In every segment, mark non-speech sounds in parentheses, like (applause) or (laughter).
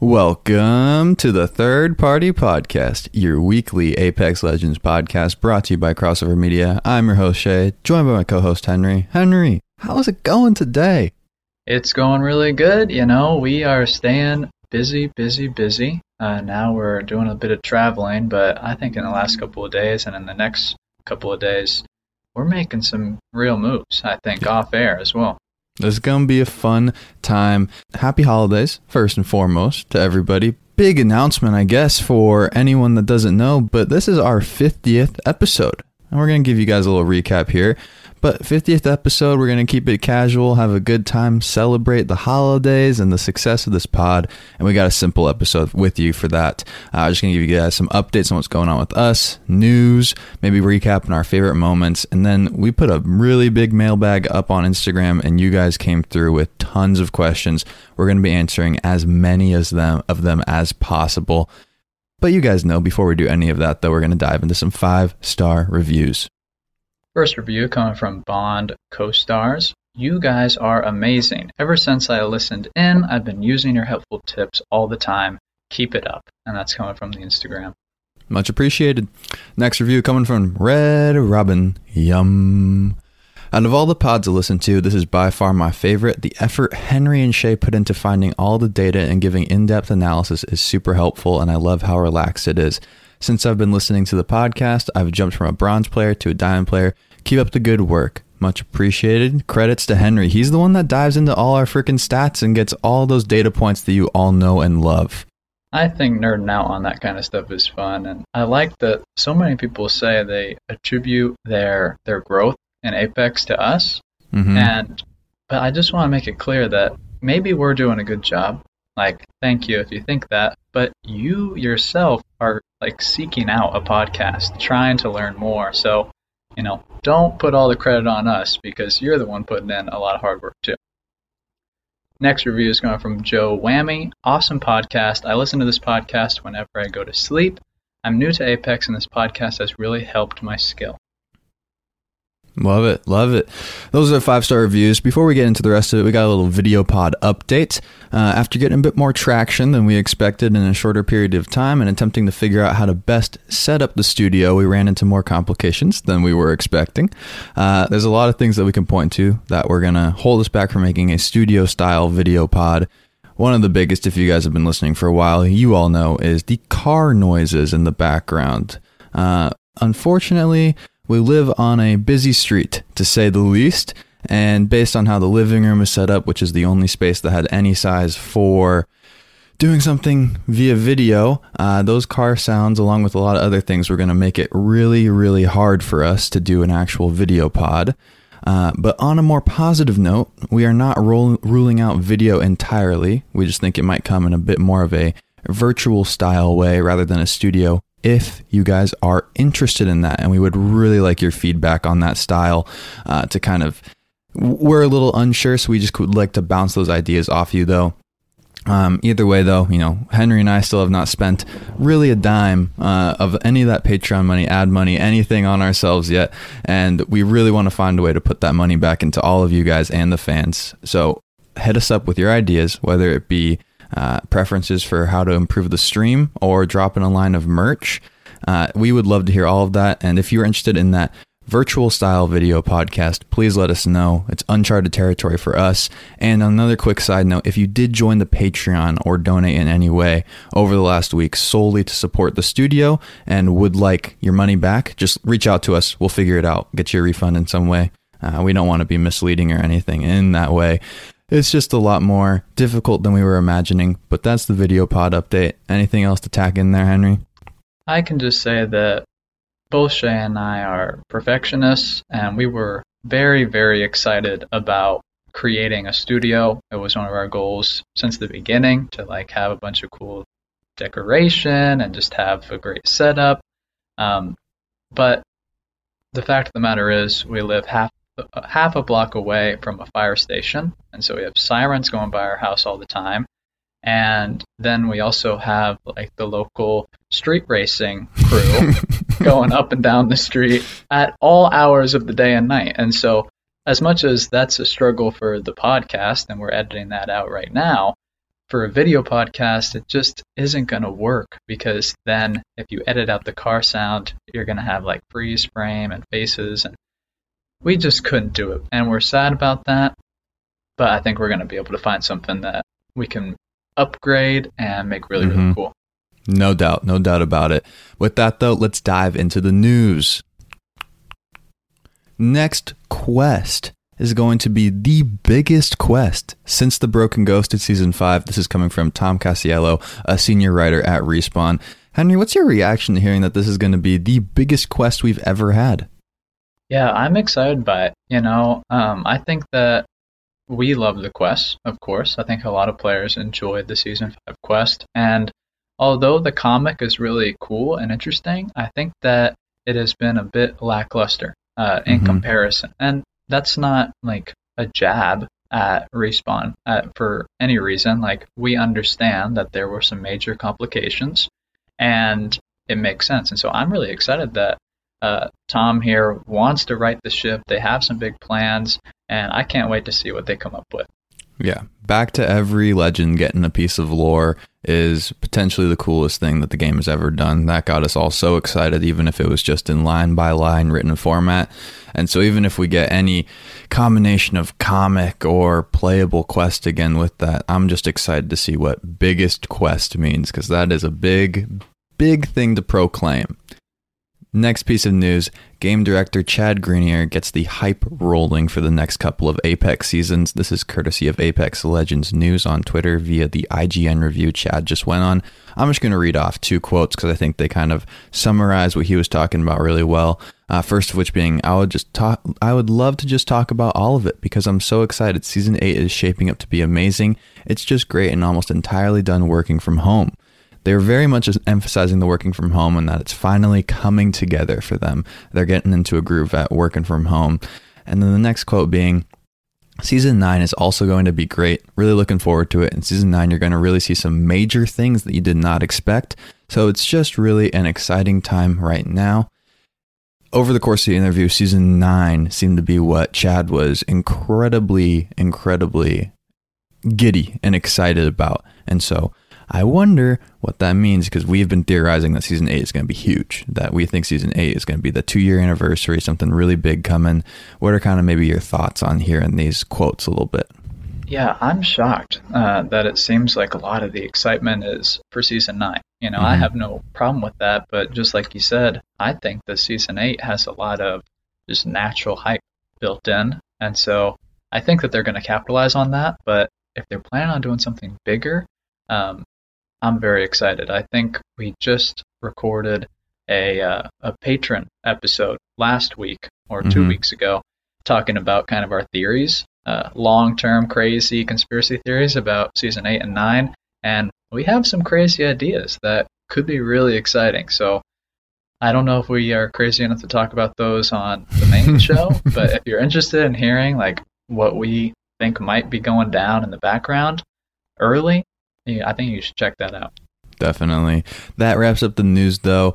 Welcome to the Third Party Podcast, your weekly Apex Legends podcast brought to you by Crossover Media. I'm your host, Shay, joined by my co host, Henry. Henry, how's it going today? It's going really good. You know, we are staying busy, busy, busy. Uh, now we're doing a bit of traveling, but I think in the last couple of days and in the next couple of days, we're making some real moves, I think, off air as well. This is going to be a fun time. Happy holidays, first and foremost, to everybody. Big announcement, I guess, for anyone that doesn't know, but this is our 50th episode. And we're going to give you guys a little recap here. But 50th episode, we're going to keep it casual, have a good time, celebrate the holidays and the success of this pod. And we got a simple episode with you for that. Uh, I'm just going to give you guys some updates on what's going on with us, news, maybe recapping our favorite moments. And then we put a really big mailbag up on Instagram, and you guys came through with tons of questions. We're going to be answering as many as them of them as possible. But you guys know before we do any of that, though, we're going to dive into some five star reviews. First review coming from Bond Co Stars. You guys are amazing. Ever since I listened in, I've been using your helpful tips all the time. Keep it up. And that's coming from the Instagram. Much appreciated. Next review coming from Red Robin. Yum. Out of all the pods to listen to, this is by far my favorite. The effort Henry and Shay put into finding all the data and giving in depth analysis is super helpful, and I love how relaxed it is. Since I've been listening to the podcast, I've jumped from a bronze player to a diamond player. Keep up the good work. Much appreciated. Credits to Henry. He's the one that dives into all our freaking stats and gets all those data points that you all know and love. I think nerding out on that kind of stuff is fun, and I like that so many people say they attribute their their growth in Apex to us. Mm-hmm. And but I just want to make it clear that maybe we're doing a good job. Like, thank you if you think that, but you yourself are like seeking out a podcast, trying to learn more. So, you know, don't put all the credit on us because you're the one putting in a lot of hard work too. Next review is going from Joe Whammy. Awesome podcast. I listen to this podcast whenever I go to sleep. I'm new to Apex, and this podcast has really helped my skill. Love it. Love it. Those are five star reviews. Before we get into the rest of it, we got a little video pod update. Uh, after getting a bit more traction than we expected in a shorter period of time and attempting to figure out how to best set up the studio, we ran into more complications than we were expecting. Uh, there's a lot of things that we can point to that we're going to hold us back from making a studio style video pod. One of the biggest, if you guys have been listening for a while, you all know, is the car noises in the background. Uh, unfortunately, we live on a busy street, to say the least, and based on how the living room is set up, which is the only space that had any size for doing something via video, uh, those car sounds, along with a lot of other things, were going to make it really, really hard for us to do an actual video pod. Uh, but on a more positive note, we are not ruling out video entirely. We just think it might come in a bit more of a virtual style way rather than a studio if you guys are interested in that. And we would really like your feedback on that style uh, to kind of. We're a little unsure, so we just would like to bounce those ideas off you, though. Um, either way, though, you know, Henry and I still have not spent really a dime uh, of any of that Patreon money, ad money, anything on ourselves yet. And we really want to find a way to put that money back into all of you guys and the fans. So hit us up with your ideas, whether it be uh, preferences for how to improve the stream or drop in a line of merch. Uh, we would love to hear all of that. And if you're interested in that virtual style video podcast, please let us know. It's uncharted territory for us. And another quick side note if you did join the Patreon or donate in any way over the last week solely to support the studio and would like your money back, just reach out to us. We'll figure it out, get you a refund in some way. Uh, we don't want to be misleading or anything in that way. It's just a lot more difficult than we were imagining, but that's the video pod update. Anything else to tack in there, Henry? I can just say that both Shay and I are perfectionists, and we were very, very excited about creating a studio. It was one of our goals since the beginning to like have a bunch of cool decoration and just have a great setup. Um, but the fact of the matter is, we live half half a block away from a fire station, and so we have sirens going by our house all the time. And then we also have like the local street racing crew (laughs) going up and down the street at all hours of the day and night. And so, as much as that's a struggle for the podcast, and we're editing that out right now, for a video podcast, it just isn't going to work because then if you edit out the car sound, you're going to have like freeze frame and faces. And we just couldn't do it. And we're sad about that. But I think we're going to be able to find something that we can upgrade and make really, Mm-hmm. really cool. No doubt, no doubt about it. With that, though, let's dive into the news. Next quest is going to be the biggest quest since The Broken Ghost in season 5. This is coming from Tom Casiello, a senior writer at Respawn. Henry, what's your reaction to hearing that this is going to be the biggest quest we've ever had? Yeah, I'm excited by it. You know, um, I think that we love the quest, of course. I think a lot of players enjoyed the season five quest, and although the comic is really cool and interesting, I think that it has been a bit lackluster uh, in Mhm. comparison, and that's not like a jab at respawn uh, for any reason. Like we understand that there were some major complications, and it makes sense. And so I'm really excited that uh, Tom here wants to right the ship. They have some big plans, and I can't wait to see what they come up with. Yeah, back to every legend getting a piece of lore is potentially the coolest thing that the game has ever done. That got us all so excited, even if it was just in line by line written format. And so, even if we get any combination of comic or playable quest again with that, I'm just excited to see what biggest quest means because that is a big, big thing to proclaim. Next piece of news game director Chad Grenier gets the hype rolling for the next couple of Apex seasons. This is courtesy of Apex Legends News on Twitter via the IGN review Chad just went on. I'm just going to read off two quotes because I think they kind of summarize what he was talking about really well. Uh, first of which being, I would just talk. I would love to just talk about all of it because I'm so excited. Season eight is shaping up to be amazing. It's just great and almost entirely done working from home they're very much emphasizing the working from home and that it's finally coming together for them. They're getting into a groove at working from home. And then the next quote being, Season 9 is also going to be great. Really looking forward to it. In season 9, you're going to really see some major things that you did not expect. So it's just really an exciting time right now. Over the course of the interview, season 9 seemed to be what Chad was incredibly, incredibly giddy and excited about. And so I wonder what that means because we've been theorizing that season eight is going to be huge. That we think season eight is going to be the two year anniversary, something really big coming. What are kind of maybe your thoughts on hearing these quotes a little bit? Yeah, I'm shocked uh, that it seems like a lot of the excitement is for season nine. You know, I Mhm. have no problem with that, but just like you said, I think the season eight has a lot of just natural hype built in, and so I think that they're going to capitalize on that. But if they're planning on doing something bigger, um, I'm very excited. I think we just recorded a uh, a Patreon episode last week or 2 Mhm. weeks ago, talking about kind of our theories, uh, long term crazy conspiracy theories about season eight and nine, and we have some crazy ideas that could be really exciting. So. I don't know if we are crazy enough to talk about those on the main (laughs) show, but if you're interested in hearing like what we think might be going down in the background early, I think you should check that out. Definitely. That wraps up the news, though.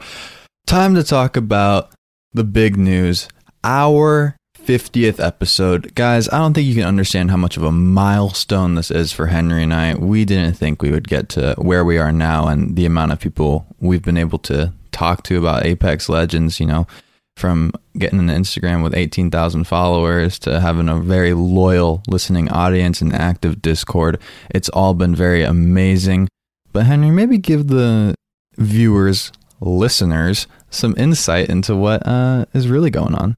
Time to talk about the big news. Our 50th episode. Guys, I don't think you can understand how much of a milestone this is for Henry and I. We didn't think we would get to where we are now and the amount of people we've been able to talk to about Apex Legends, you know, from getting an Instagram with 18,000 followers to having a very loyal listening audience and active Discord. It's all been very amazing. But Henry, maybe give the viewers, listeners, some insight into what uh, is really going on.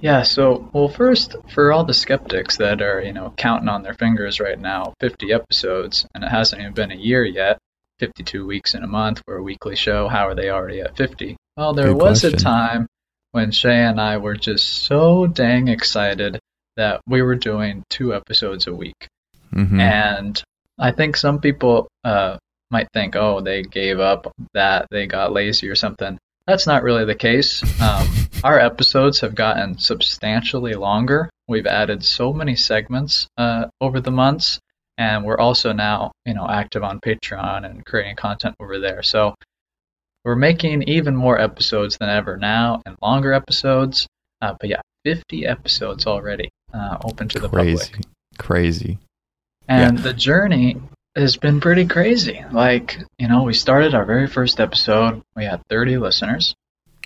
Yeah, so well first for all the skeptics that are, you know, counting on their fingers right now, 50 episodes and it hasn't even been a year yet, 52 weeks in a month for a weekly show, how are they already at 50? Well, there Good was a time when Shay and I were just so dang excited that we were doing two episodes a week. hmm And I think some people uh, might think, oh, they gave up that, they got lazy or something. That's not really the case. (laughs) Um, our episodes have gotten substantially longer. We've added so many segments uh, over the months, and we're also now, you know, active on Patreon and creating content over there. So we're making even more episodes than ever now, and longer episodes. Uh, but yeah, 50 episodes already uh, open to the Crazy. public. Crazy. And the journey has been pretty crazy. Like, you know, we started our very first episode, we had 30 listeners.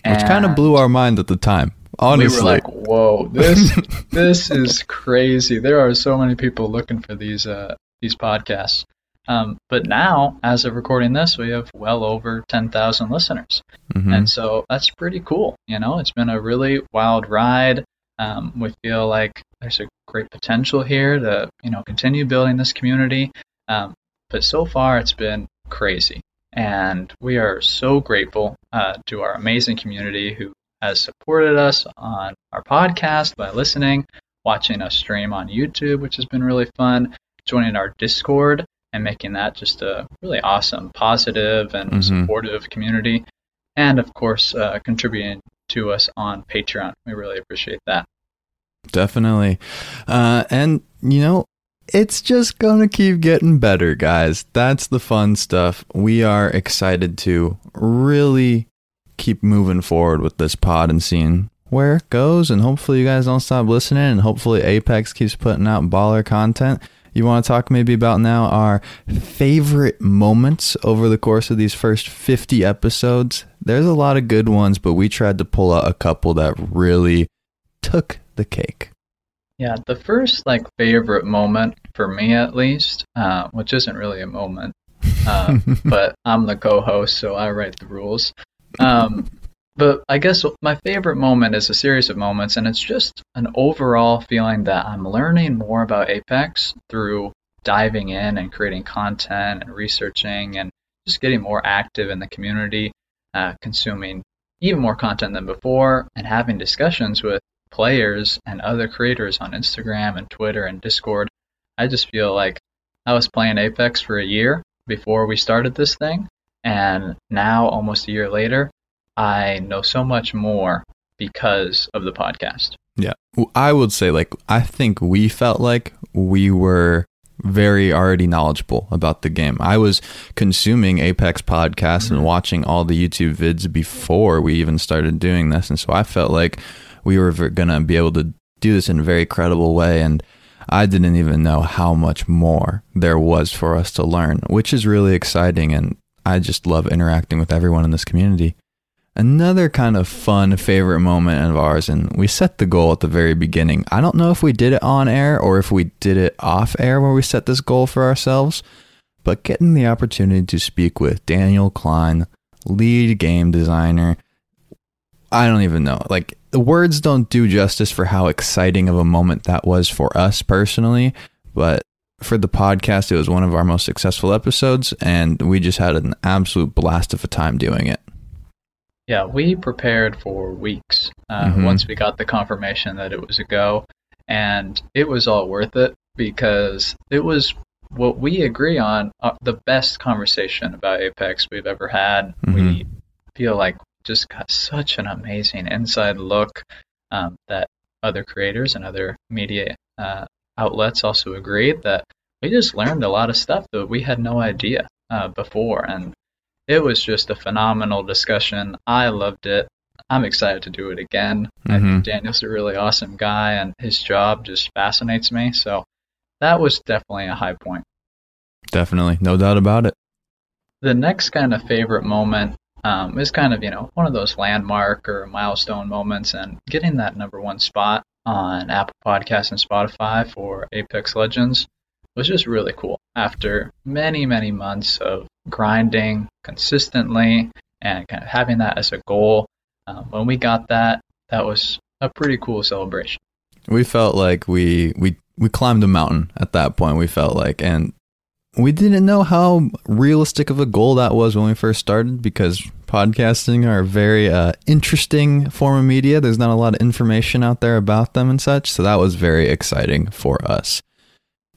Which kind of blew our mind at the time. Honestly. We were like, whoa, this (laughs) this is crazy. There are so many people looking for these uh, these podcasts. Um, but now, as of recording this, we have well over 10,000 listeners. Mhm. And so that's pretty cool. You know, it's been a really wild ride. Um, we feel like there's a great potential here to, you know, continue building this community. Um, but so far, it's been crazy. And we are so grateful uh, to our amazing community who has supported us on our podcast by listening, watching us stream on YouTube, which has been really fun, joining our Discord and making that just a really awesome, positive, and Mhm. supportive community. And of course, uh, contributing to us on Patreon. We really appreciate that. Definitely. Uh, and, you know, it's just going to keep getting better, guys. That's the fun stuff. We are excited to really keep moving forward with this pod and seeing where it goes. And hopefully, you guys don't stop listening. And hopefully, Apex keeps putting out baller content. You want to talk maybe about now our favorite moments over the course of these first 50 episodes? There's a lot of good ones, but we tried to pull out a couple that really took the cake. Yeah, the first like favorite moment for me at least, uh, which isn't really a moment, uh, (laughs) but I'm the co-host, so I write the rules. Um, but I guess my favorite moment is a series of moments, and it's just an overall feeling that I'm learning more about Apex through diving in and creating content and researching and just getting more active in the community, uh, consuming even more content than before, and having discussions with players and other creators on Instagram and Twitter and Discord. I just feel like I was playing Apex for a year before we started this thing, and now, almost a year later, I know so much more because of the podcast. Yeah. I would say, like, I think we felt like we were very already knowledgeable about the game. I was consuming Apex podcasts and mm-hmm. watching all the YouTube vids before we even started doing this. And so I felt like we were going to be able to do this in a very credible way. And I didn't even know how much more there was for us to learn, which is really exciting. And I just love interacting with everyone in this community. Another kind of fun favorite moment of ours, and we set the goal at the very beginning. I don't know if we did it on air or if we did it off air where we set this goal for ourselves, but getting the opportunity to speak with Daniel Klein, lead game designer. I don't even know. Like, the words don't do justice for how exciting of a moment that was for us personally, but for the podcast, it was one of our most successful episodes, and we just had an absolute blast of a time doing it. Yeah, we prepared for weeks uh, Mhm. once we got the confirmation that it was a go, and it was all worth it because it was what we agree on uh, the best conversation about Apex we've ever had. We feel like just got such an amazing inside look um, that other creators and other media uh, outlets also agreed that we just learned a lot of stuff that we had no idea uh, before, and it was just a phenomenal discussion. I loved it. I'm excited to do it again. I Mhm. think Daniel's a really awesome guy, and his job just fascinates me. So that was definitely a high point. Definitely, no doubt about it. The next kind of favorite moment um, is kind of, you know, one of those landmark or milestone moments, and getting that number one spot on Apple Podcasts and Spotify for Apex Legends was just really cool. After many, many months of grinding consistently and kind of having that as a goal, um, when we got that, that was a pretty cool celebration. We felt like we we we climbed a mountain at that point. We felt like, and we didn't know how realistic of a goal that was when we first started because podcasting are a very uh, interesting form of media. There's not a lot of information out there about them and such, so that was very exciting for us.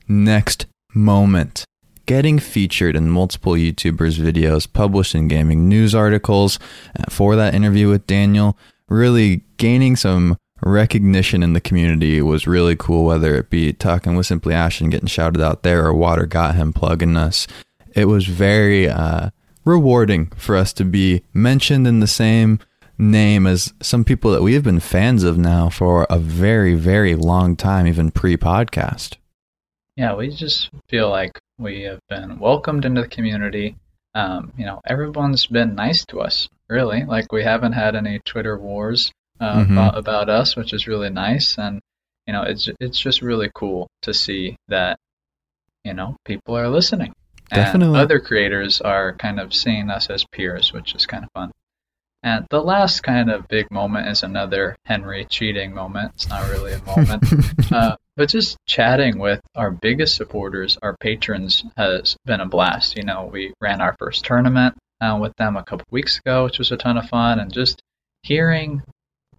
Next moment. Getting featured in multiple YouTubers' videos, published in gaming news articles uh, for that interview with Daniel, really gaining some recognition in the community was really cool, whether it be talking with Simply Ash and getting shouted out there or Water Got Him plugging us. It was very uh, rewarding for us to be mentioned in the same name as some people that we have been fans of now for a very, very long time, even pre podcast. Yeah, we just feel like we have been welcomed into the community. Um, you know, everyone's been nice to us, really. Like we haven't had any Twitter wars uh, Mhm. about, about us, which is really nice. And you know, it's it's just really cool to see that you know people are listening. Definitely. And other creators are kind of seeing us as peers, which is kind of fun. And the last kind of big moment is another Henry cheating moment. It's not really a moment. (laughs) uh, but just chatting with our biggest supporters, our patrons, has been a blast. You know, we ran our first tournament uh, with them a couple weeks ago, which was a ton of fun. And just hearing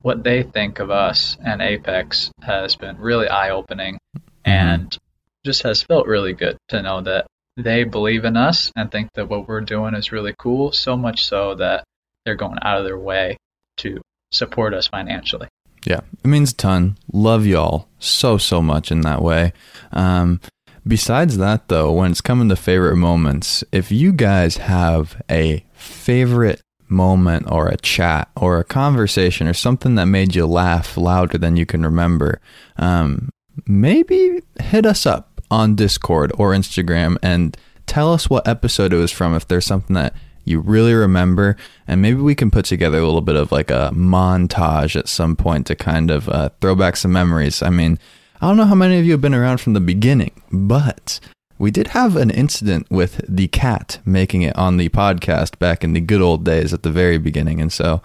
what they think of us and Apex has been really eye opening and just has felt really good to know that they believe in us and think that what we're doing is really cool, so much so that they're going out of their way to support us financially. Yeah, it means a ton. Love y'all so so much in that way. Um, besides that, though, when it's coming to favorite moments, if you guys have a favorite moment or a chat or a conversation or something that made you laugh louder than you can remember, um, maybe hit us up on Discord or Instagram and tell us what episode it was from if there's something that you really remember. And maybe we can put together a little bit of like a montage at some point to kind of uh, throw back some memories. I mean i don't know how many of you have been around from the beginning but we did have an incident with the cat making it on the podcast back in the good old days at the very beginning. And so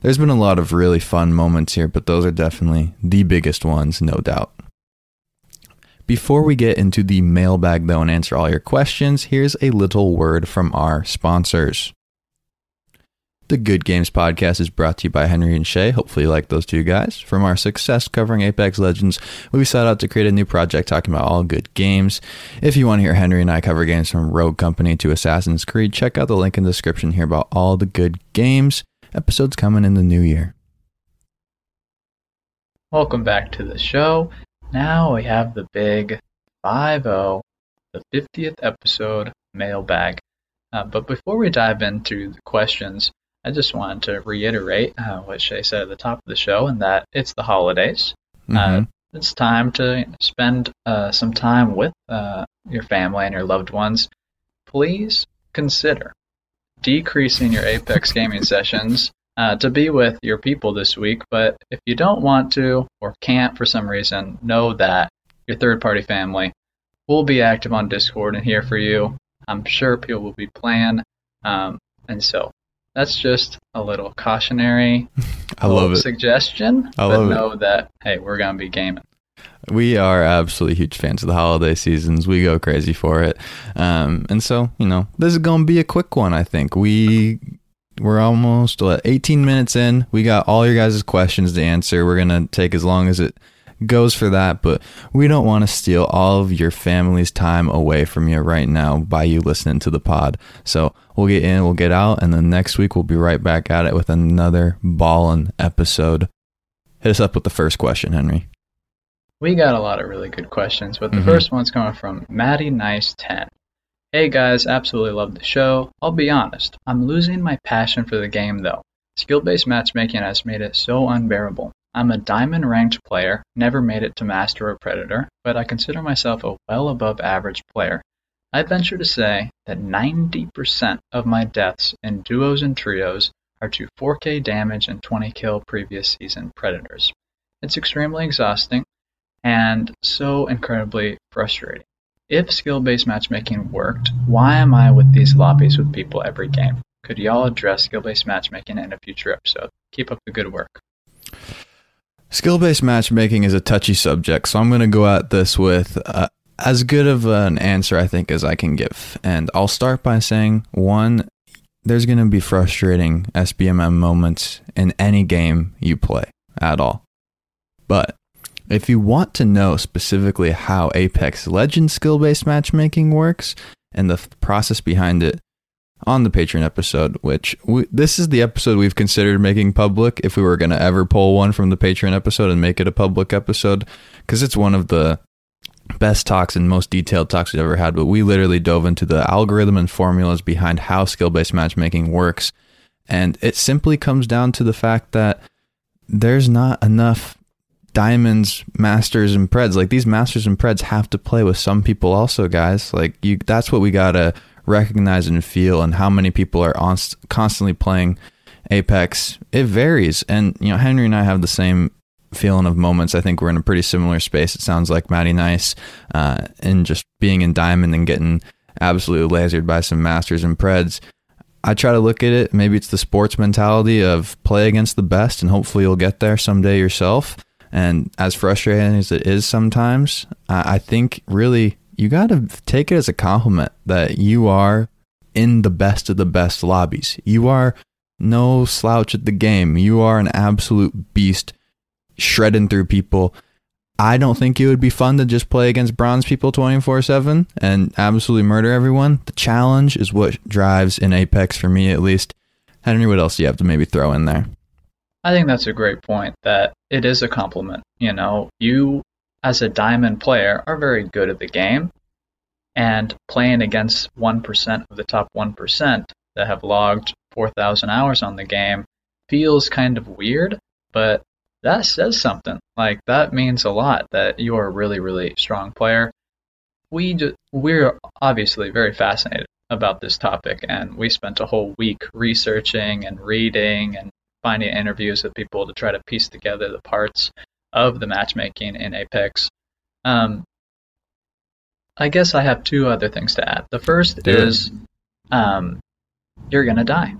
there's been a lot of really fun moments here but those are definitely the biggest ones no doubt before we get into the mailbag, though, and answer all your questions, here's a little word from our sponsors. The Good Games podcast is brought to you by Henry and Shay. Hopefully, you like those two guys. From our success covering Apex Legends, we set out to create a new project talking about all good games. If you want to hear Henry and I cover games from Rogue Company to Assassin's Creed, check out the link in the description here about all the good games. Episodes coming in the new year. Welcome back to the show. Now we have the big 5 0, the 50th episode mailbag. Uh, but before we dive into the questions, I just wanted to reiterate uh, what Shay said at the top of the show, and that it's the holidays. Uh, Mhm. it's time to spend uh, some time with uh, your family and your loved ones. Please consider decreasing your Apex (laughs) gaming sessions uh, to be with your people this week. But if you don't want to or can't for some reason, know that your third party family will be active on Discord and here for you. I'm sure people will be playing. Um, and so that's just a little cautionary (laughs) I love it. suggestion. I but love it. know that, hey, we're going to be gaming. We are absolutely huge fans of the holiday seasons. We go crazy for it. Um, and so, you know, this is going to be a quick one, I think. We we're almost what, 18 minutes in. We got all your guys' questions to answer. We're going to take as long as it goes for that, but we don't want to steal all of your family's time away from you right now by you listening to the pod. So we'll get in, we'll get out, and then next week we'll be right back at it with another ballin' episode. Hit us up with the first question, Henry. We got a lot of really good questions, but the Mhm. first one's coming from Maddie Nice 10. Hey guys, absolutely love the show. I'll be honest, I'm losing my passion for the game though. Skill based matchmaking has made it so unbearable. I'm a diamond ranked player, never made it to master or predator, but I consider myself a well above average player. I venture to say that 90% of my deaths in duos and trios are to 4k damage and 20 kill previous season predators. It's extremely exhausting and so incredibly frustrating. If skill based matchmaking worked, why am I with these lobbies with people every game? Could y'all address skill based matchmaking in a future episode? Keep up the good work. Skill based matchmaking is a touchy subject, so I'm going to go at this with uh, as good of an answer I think as I can give. And I'll start by saying one, there's going to be frustrating SBMM moments in any game you play at all. But if you want to know specifically how Apex Legends skill based matchmaking works and the process behind it, on the Patreon episode, which we, this is the episode we've considered making public if we were going to ever pull one from the Patreon episode and make it a public episode, because it's one of the best talks and most detailed talks we've ever had. But we literally dove into the algorithm and formulas behind how skill based matchmaking works. And it simply comes down to the fact that there's not enough diamonds, masters, and preds. Like these masters and preds have to play with some people also, guys. Like you, that's what we gotta recognize and feel. And how many people are on, constantly playing Apex? It varies, and you know Henry and I have the same feeling of moments. I think we're in a pretty similar space. It sounds like Matty Nice, uh, and just being in Diamond and getting absolutely lasered by some masters and preds. I try to look at it. Maybe it's the sports mentality of play against the best, and hopefully you'll get there someday yourself. And as frustrating as it is sometimes, I think really you got to take it as a compliment that you are in the best of the best lobbies. You are no slouch at the game. You are an absolute beast, shredding through people. I don't think it would be fun to just play against bronze people 24 7 and absolutely murder everyone. The challenge is what drives in Apex for me, at least. Henry, what else do you have to maybe throw in there? I think that's a great point that it is a compliment. You know, you as a diamond player are very good at the game and playing against 1% of the top 1% that have logged 4,000 hours on the game feels kind of weird, but that says something. Like that means a lot that you are a really, really strong player. We just, we're obviously very fascinated about this topic, and we spent a whole week researching and reading and finding interviews with people to try to piece together the parts of the matchmaking in Apex. Um, I guess I have two other things to add. The first Dude. is um, you're gonna die.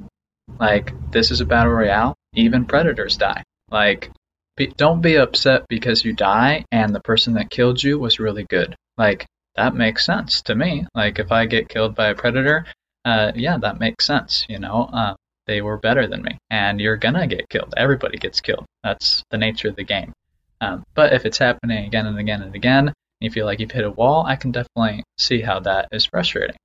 Like this is a battle royale. Even predators die. Like be, don't be upset because you die and the person that killed you was really good. Like that makes sense to me. Like if I get killed by a predator, uh, yeah, that makes sense. You know, uh, they were better than me, and you're gonna get killed. Everybody gets killed. That's the nature of the game. Um, but if it's happening again and again and again, and you feel like you've hit a wall, I can definitely see how that is frustrating.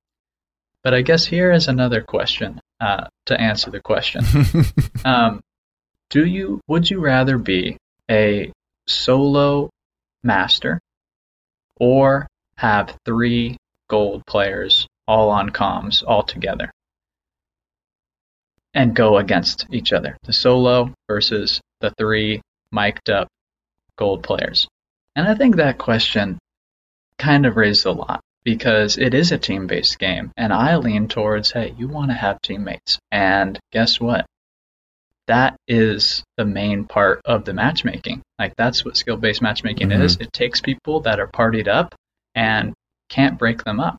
But I guess here is another question uh, to answer the question. (laughs) um, do you would you rather be a solo master or have three gold players all on comms all together? And go against each other. The solo versus the three mic'd up gold players. And I think that question kind of raised a lot because it is a team based game. And I lean towards hey, you want to have teammates. And guess what? That is the main part of the matchmaking. Like, that's what skill based matchmaking mm-hmm. is. It takes people that are partied up and can't break them up.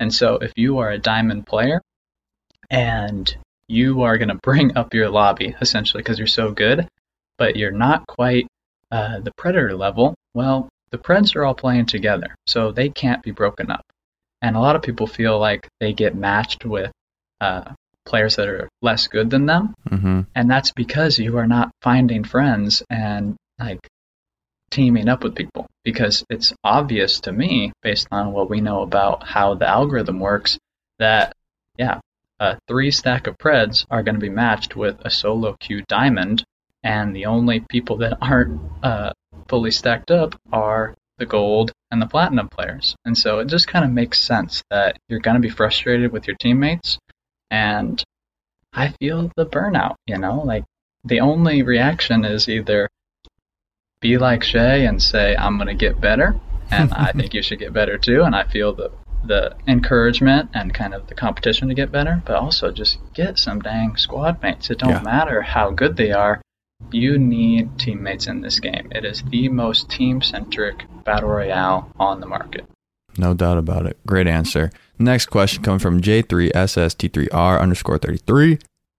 And so, if you are a diamond player and you are going to bring up your lobby essentially because you're so good, but you're not quite uh, the predator level. Well, the Preds are all playing together, so they can't be broken up. And a lot of people feel like they get matched with uh, players that are less good than them, mm-hmm. and that's because you are not finding friends and like teaming up with people. Because it's obvious to me, based on what we know about how the algorithm works, that yeah, a three stack of Preds are going to be matched with a solo queue diamond, and the only people that (laughs) aren't uh, fully stacked up are the gold and the platinum players. And so it just kind of makes sense that you're going to be frustrated with your teammates. And I feel the burnout, you know, like the only reaction is either be like Shay and say, I'm going to get better. And I (laughs) think you should get better too. And I feel the the encouragement and kind of the competition to get better, but also just get some dang squad mates. It don't yeah. matter how good they are. You need teammates in this game. It is the most team-centric battle royale on the market. No doubt about it. Great answer. Next question coming from J3SST3R underscore 33.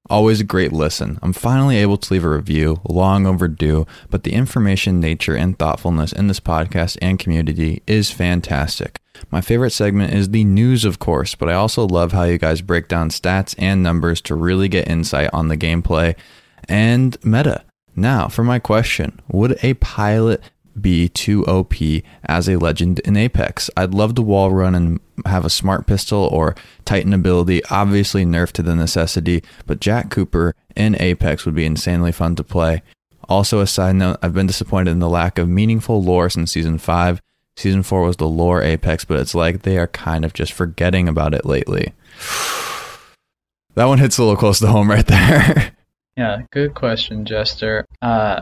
Always a great listen. I'm finally able to leave a review, long overdue, but the information, nature, and thoughtfulness in this podcast and community is fantastic. My favorite segment is the news, of course, but I also love how you guys break down stats and numbers to really get insight on the gameplay and meta. Now, for my question Would a pilot be too OP as a legend in Apex? I'd love to wall run and have a smart pistol or Titan ability, obviously nerf to the necessity, but Jack Cooper in Apex would be insanely fun to play. Also, a side note, I've been disappointed in the lack of meaningful lore since Season 5. Season 4 was the lore Apex, but it's like they are kind of just forgetting about it lately. (sighs) That one hits a little close to home right there. (laughs) yeah, good question, Jester. Uh,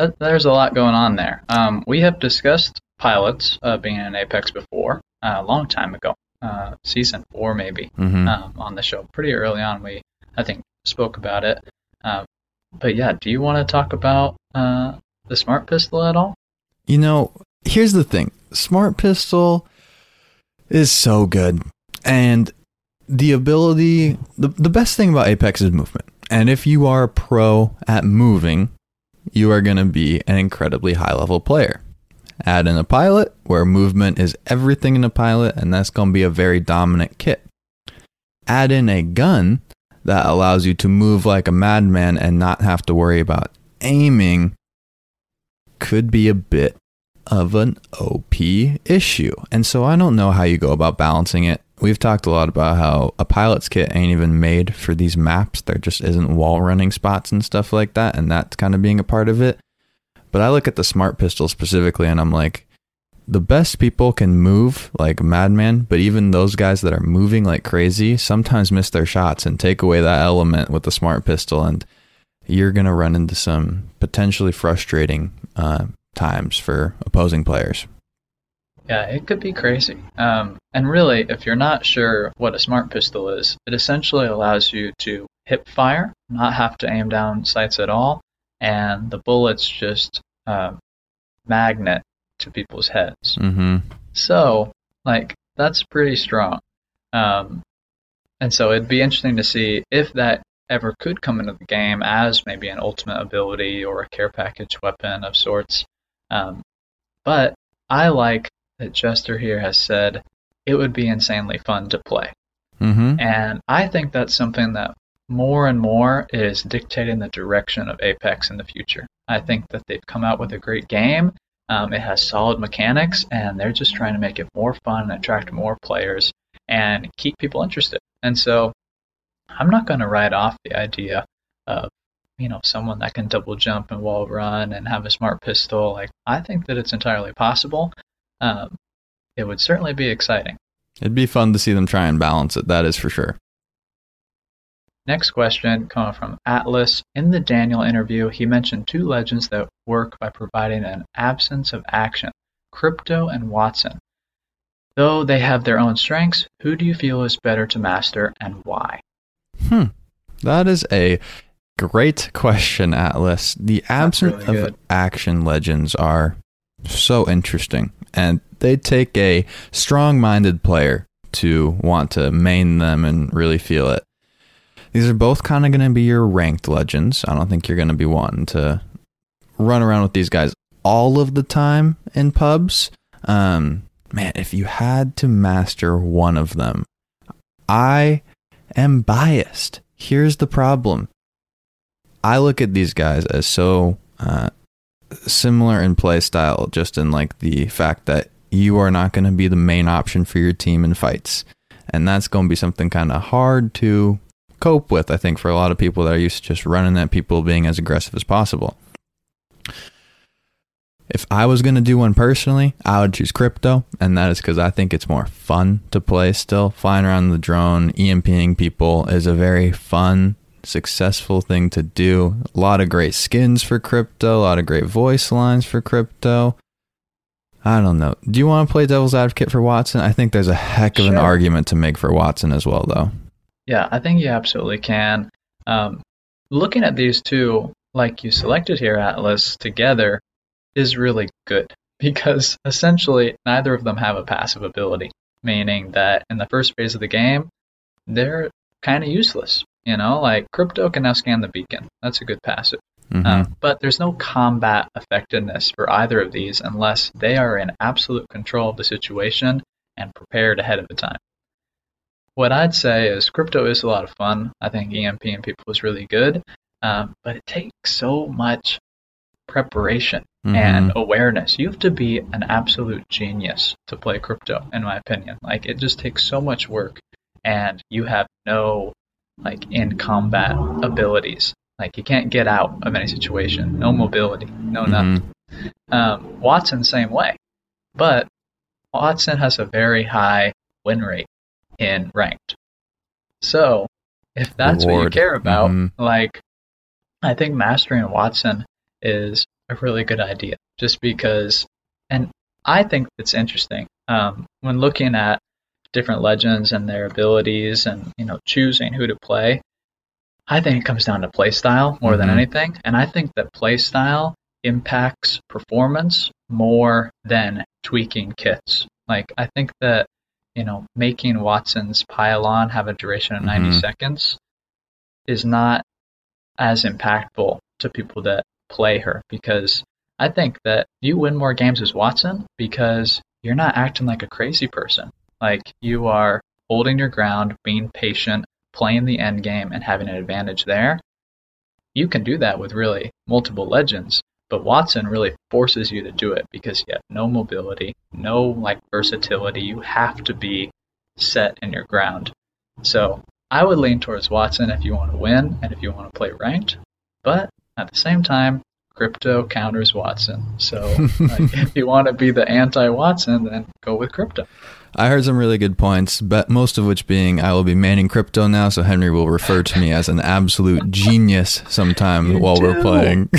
that, there's a lot going on there. Um, we have discussed pilots uh, being in Apex before, uh, a long time ago, uh, season four maybe, Mhm. um, on the show. Pretty early on, we I think spoke about it. Um, but yeah, do you want to talk about uh, the smart pistol at all? You know, here's the thing Smart Pistol is so good. And the ability, the, the best thing about Apex is movement. And if you are a pro at moving, you are going to be an incredibly high level player. Add in a pilot where movement is everything in a pilot, and that's going to be a very dominant kit. Add in a gun that allows you to move like a madman and not have to worry about aiming could be a bit of an OP issue. And so I don't know how you go about balancing it. We've talked a lot about how a pilot's kit ain't even made for these maps. There just isn't wall running spots and stuff like that, and that's kind of being a part of it. But I look at the smart pistol specifically and I'm like, the best people can move like madman, but even those guys that are moving like crazy sometimes miss their shots and take away that element with the smart pistol and you're going to run into some potentially frustrating uh, times for opposing players. Yeah, it could be crazy. Um, and really, if you're not sure what a smart pistol is, it essentially allows you to hip fire, not have to aim down sights at all, and the bullets just uh, magnet to people's heads. Mm-hmm. So, like, that's pretty strong. Um, and so it'd be interesting to see if that ever could come into the game as maybe an ultimate ability or a care package weapon of sorts. Um, but I like that Jester here has said it would be insanely fun to play. Mm-hmm. And I think that's something that more and more is dictating the direction of Apex in the future. I think that they've come out with a great game. Um, it has solid mechanics, and they're just trying to make it more fun and attract more players and keep people interested. And so I'm not going to write off the idea of you know someone that can double jump and wall run and have a smart pistol. Like I think that it's entirely possible. Um, it would certainly be exciting. It'd be fun to see them try and balance it. That is for sure. Next question coming from Atlas. In the Daniel interview, he mentioned two legends that work by providing an absence of action Crypto and Wattson. Though they have their own strengths, who do you feel is better to master and why? Hmm. That is a great question, Atlas. The absence really of action legends are so interesting, and they take a strong minded player to want to main them and really feel it. These are both kind of going to be your ranked legends. I don't think you're going to be wanting to run around with these guys all of the time in pubs. Um, man, if you had to master one of them, I am biased. Here's the problem. I look at these guys as so uh, similar in play style, just in like the fact that you are not going to be the main option for your team in fights. And that's going to be something kind of hard to cope with, I think, for a lot of people that are used to just running at people being as aggressive as possible. If I was going to do one personally, I would choose crypto, and that is because I think it's more fun to play still. Flying around the drone, EMPing people is a very fun, successful thing to do. A lot of great skins for crypto, a lot of great voice lines for crypto. I don't know. Do you want to play devil's advocate for Wattson? I think there's a heck of an argument to make for Wattson as well, though. Yeah, I think you absolutely can. Um, looking at these two, like you selected here, Atlas, together is really good (laughs) because essentially neither of them have a passive ability, meaning that in the first phase of the game, they're kind of useless. You know, like Crypto can now scan the beacon. That's a good passive. Mhm. Um, but there's no combat effectiveness for either of these unless they are in absolute control of the situation and prepared ahead of the time. What I'd say is crypto is a lot of fun. I think EMP and people is really good, um, but it takes so much preparation Mhm. and awareness. You have to be an absolute genius to play crypto, in my opinion. Like it just takes so much work, and you have no like in combat abilities. Like you can't get out of any situation. No mobility. No nothing. Mhm. Um, Wattson same way, but Wattson has a very high win rate in ranked. So if that's what you care about, Mhm. like I think mastering Wattson is a really good idea. Just because, and I think it's interesting um, when looking at different legends and their abilities, and you know choosing who to play. I think it comes down to play style more than Mhm. anything, and I think that play style impacts performance more than tweaking kits. Like I think that you know making Wattson's pylon have a duration of 90 Mhm. seconds is not as impactful to people that play her because I think that you win more games as Wattson because you're not acting like a crazy person. Like you are holding your ground, being patient, playing the end game, and having an advantage there. You can do that with really multiple legends, but Wattson really forces you to do it because you have no mobility, no like versatility. You have to be set in your ground. So I would lean towards Wattson if you want to win and if you want to play ranked. But at the same time, crypto counters Wattson. So like, (laughs) if you want to be the anti Wattson, then go with crypto. I heard some really good points, but most of which being I will be manning crypto now, so Henry will refer to me as an absolute genius sometime You while we're playing. (laughs)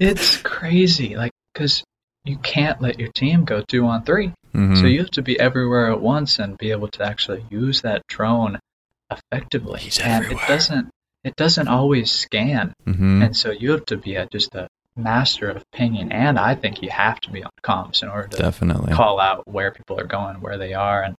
It's crazy, like because you can't let your team go two on 3 Mhm. So you have to be everywhere at once and be able to actually use that drone effectively. He's and everywhere. it doesn't it doesn't always scan. Mhm. And so you have to be a, just a master of pinging, and I think you have to be on comms in order to Definitely. call out where people are going, where they are, and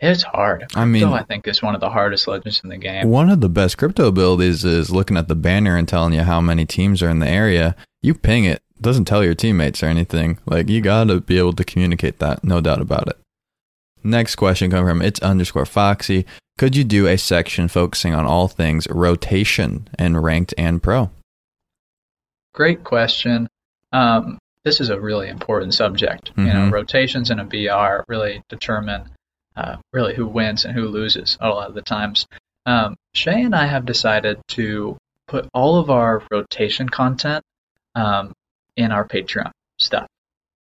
it's hard. I mean- Crypto, I think is one of the hardest legends in the game. One of the best crypto abilities is looking at the banner and telling you how many teams are in the area. You ping it, doesn't tell your teammates or anything. Like you gotta be able to communicate that, no doubt about it. Next question coming from it's underscore Foxy. Could you do a section focusing on all things rotation and ranked and pro? Great question. Um, this is a really important subject. You know, Mhm. rotations in a BR really determine uh, really who wins and who loses a lot of the times. Um, Shay and I have decided to put all of our rotation content um, in our Patreon stuff.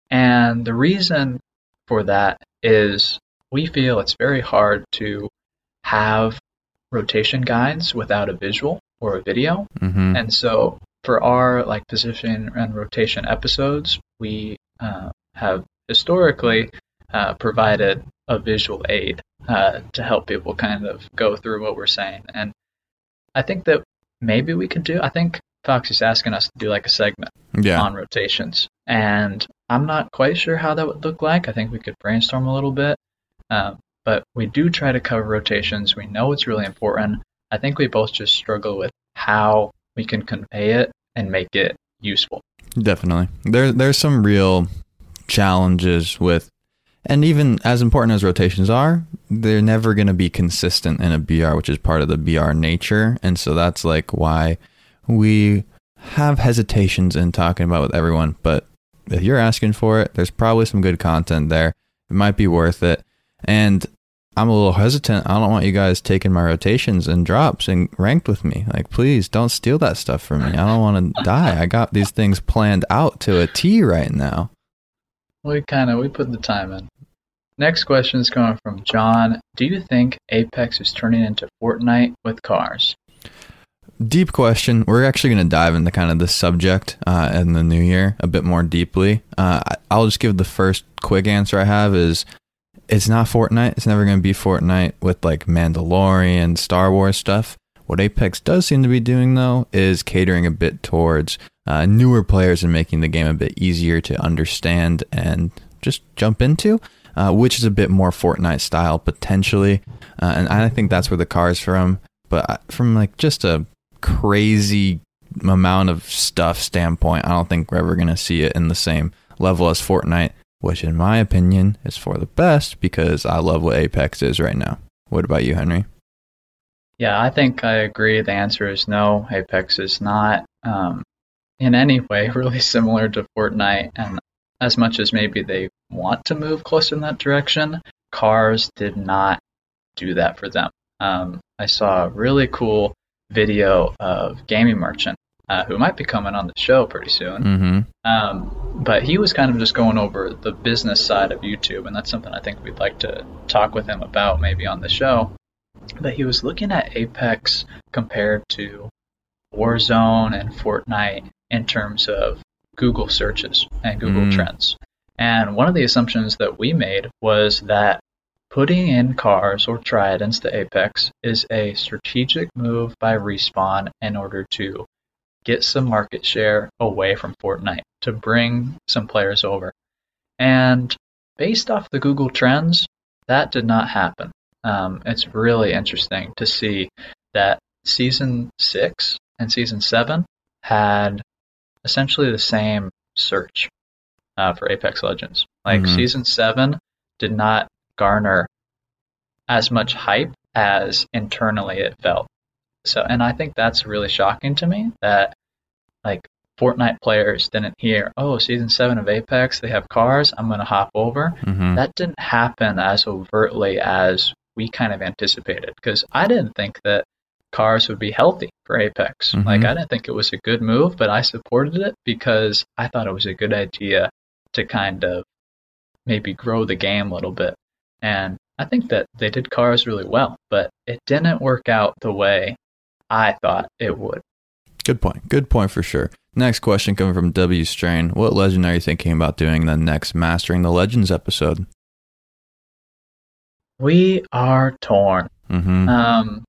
And the reason for that is we feel it's very hard to have rotation guides without a visual or a video. Mm-hmm. And so for our like position and rotation episodes, we uh, have historically uh, provided a visual aid uh, to help people kind of go through what we're saying. And I think that maybe we could do. I think Fox is asking us to do like a segment Yeah. on rotations, and I'm not quite sure how that would look like. I think we could brainstorm a little bit, um, but we do try to cover rotations. We know it's really important. I think we both just struggle with how we can convey it and make it useful. Definitely. There there's some real challenges with and even as important as rotations are, they're never going to be consistent in a BR, which is part of the BR nature. And so that's like why we have hesitations in talking about with everyone, but if you're asking for it, there's probably some good content there. It might be worth it. And I'm a little hesitant. I don't want you guys taking my rotations and drops and ranked with me. Like, please don't steal that stuff from me. I don't want to (laughs) die. I got these things planned out to a T right now. We kind of we put the time in. Next question is coming from John. Do you think Apex is turning into Fortnite with cars? Deep question. We're actually going to dive into kind of this subject uh, in the new year a bit more deeply. Uh, I'll just give the first quick answer I have is it's not Fortnite. It's never going to be Fortnite with like Mandalorian, Star Wars stuff. What Apex does seem to be doing though is catering a bit towards uh, newer players and making the game a bit easier to understand and just jump into, uh, which is a bit more Fortnite style potentially. Uh, and I think that's where the car's from. But from like just a crazy amount of stuff standpoint, I don't think we're ever going to see it in the same level as Fortnite, which in my opinion is for the best because I love what Apex is right now. What about you, Henry? Yeah, I think I agree. The answer is no. Apex is not um, in any way (laughs) really similar to Fortnite, and as much as maybe they want to move closer in that direction, cars did not do that for them. Um, I saw a really cool video of Gaming Merchant, uh, who might be coming on the show pretty soon. Mm-hmm. Um, but he was kind of just going over the business side of YouTube, and that's something I think we'd like to talk with him about maybe on the show. But he was looking at Apex compared to Warzone and Fortnite in terms of Google searches and Google Mm. Trends. And one of the assumptions that we made was that putting in cars or tridents to Apex is a strategic move by Respawn in order to get some market share away from Fortnite, to bring some players over. And based off the Google Trends, that did not happen. Um, it's really interesting to see that season six and season seven had essentially the same search uh, for Apex Legends. Like Mhm. season seven did not garner as much hype as internally it felt. So, and I think that's really shocking to me that like Fortnite players didn't hear, oh, season seven of Apex, they have cars, I'm going to hop over. hmm That didn't happen as overtly as we kind of anticipated because I didn't think that cars would be healthy for Apex. Mhm. Like, I didn't think it was a good move, but I supported it because I thought it was a good idea to kind of maybe grow the game a little bit. And I think that they did cars really well, but it didn't work out the way I thought it would. Good point. Good point for sure. Next question coming from W Strain. What legend are you thinking about doing the next Mastering the Legends episode? We are torn. Mm-hmm. Um,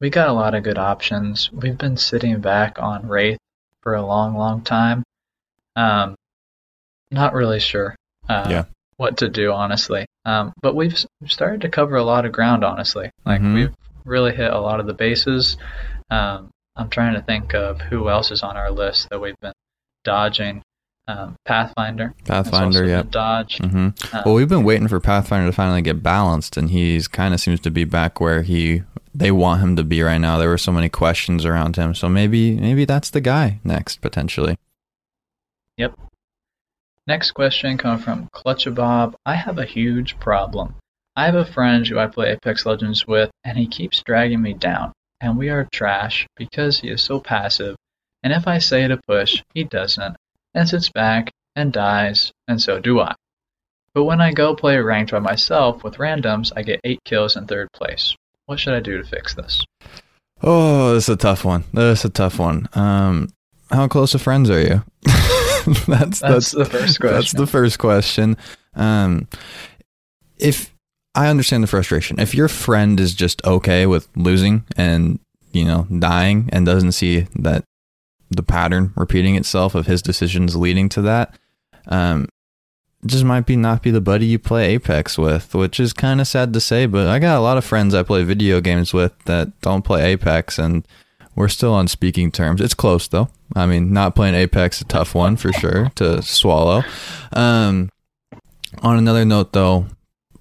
we got a lot of good options. We've been sitting back on Wraith for a long, long time. Um, not really sure uh, Yeah. what to do, honestly. Um, but we've we've started to cover a lot of ground, honestly. Like Mhm. we've really hit a lot of the bases. Um, I'm trying to think of who else is on our list that we've been dodging. Um, Pathfinder. Pathfinder, yeah. yep. been dodged. hmm Um, Well, we've been waiting for Pathfinder to finally get balanced, and he's kind of seems to be back where he they want him to be right now. There were so many questions around him, so maybe maybe that's the guy next potentially. Yep. Next question comes from Clutchabob. I have a huge problem. I have a friend who I play Apex Legends with, and he keeps dragging me down. And we are trash because he is so passive. And if I say to push, he doesn't, and sits back and dies, and so do I. But when I go play ranked by myself with randoms, I get 8 kills in third place. What should I do to fix this? Oh, this is a tough one. This is a tough one. Um, how close of friends are you? (laughs) that's That's the first question. That's the first question. Um, if I understand the frustration, if your friend is just okay with losing and you know dying and doesn't see that the pattern repeating itself of his decisions leading to that, um, just might be not be the buddy you play Apex with, which is kind of sad to say. But I got a lot of friends I play video games with that don't play Apex, and we're still on speaking terms. It's close though. I mean, not playing Apex a tough one for sure to swallow. Um, on another note, though,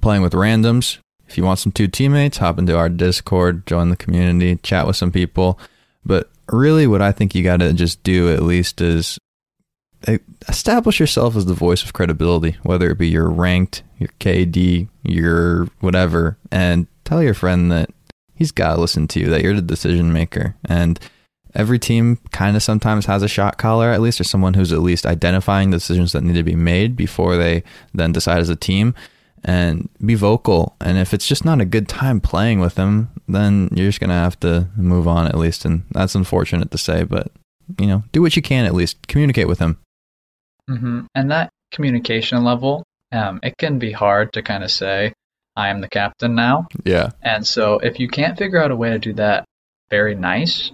playing with randoms. If you want some two teammates, hop into our Discord, join the community, chat with some people. But really, what I think you got to just do at least is establish yourself as the voice of credibility, whether it be your ranked, your KD, your whatever, and tell your friend that he's got to listen to you, that you're the decision maker. And every team kind of sometimes has a shot caller, at least, or someone who's at least identifying the decisions that need to be made before they then decide as a team. And be vocal. And if it's just not a good time playing with them, then you're just going to have to move on at least. And that's unfortunate to say, but, you know, do what you can at least. Communicate with him. hmm And that communication level, um, it can be hard to kind of say, I am the captain now. Yeah. And so if you can't figure out a way to do that very nice,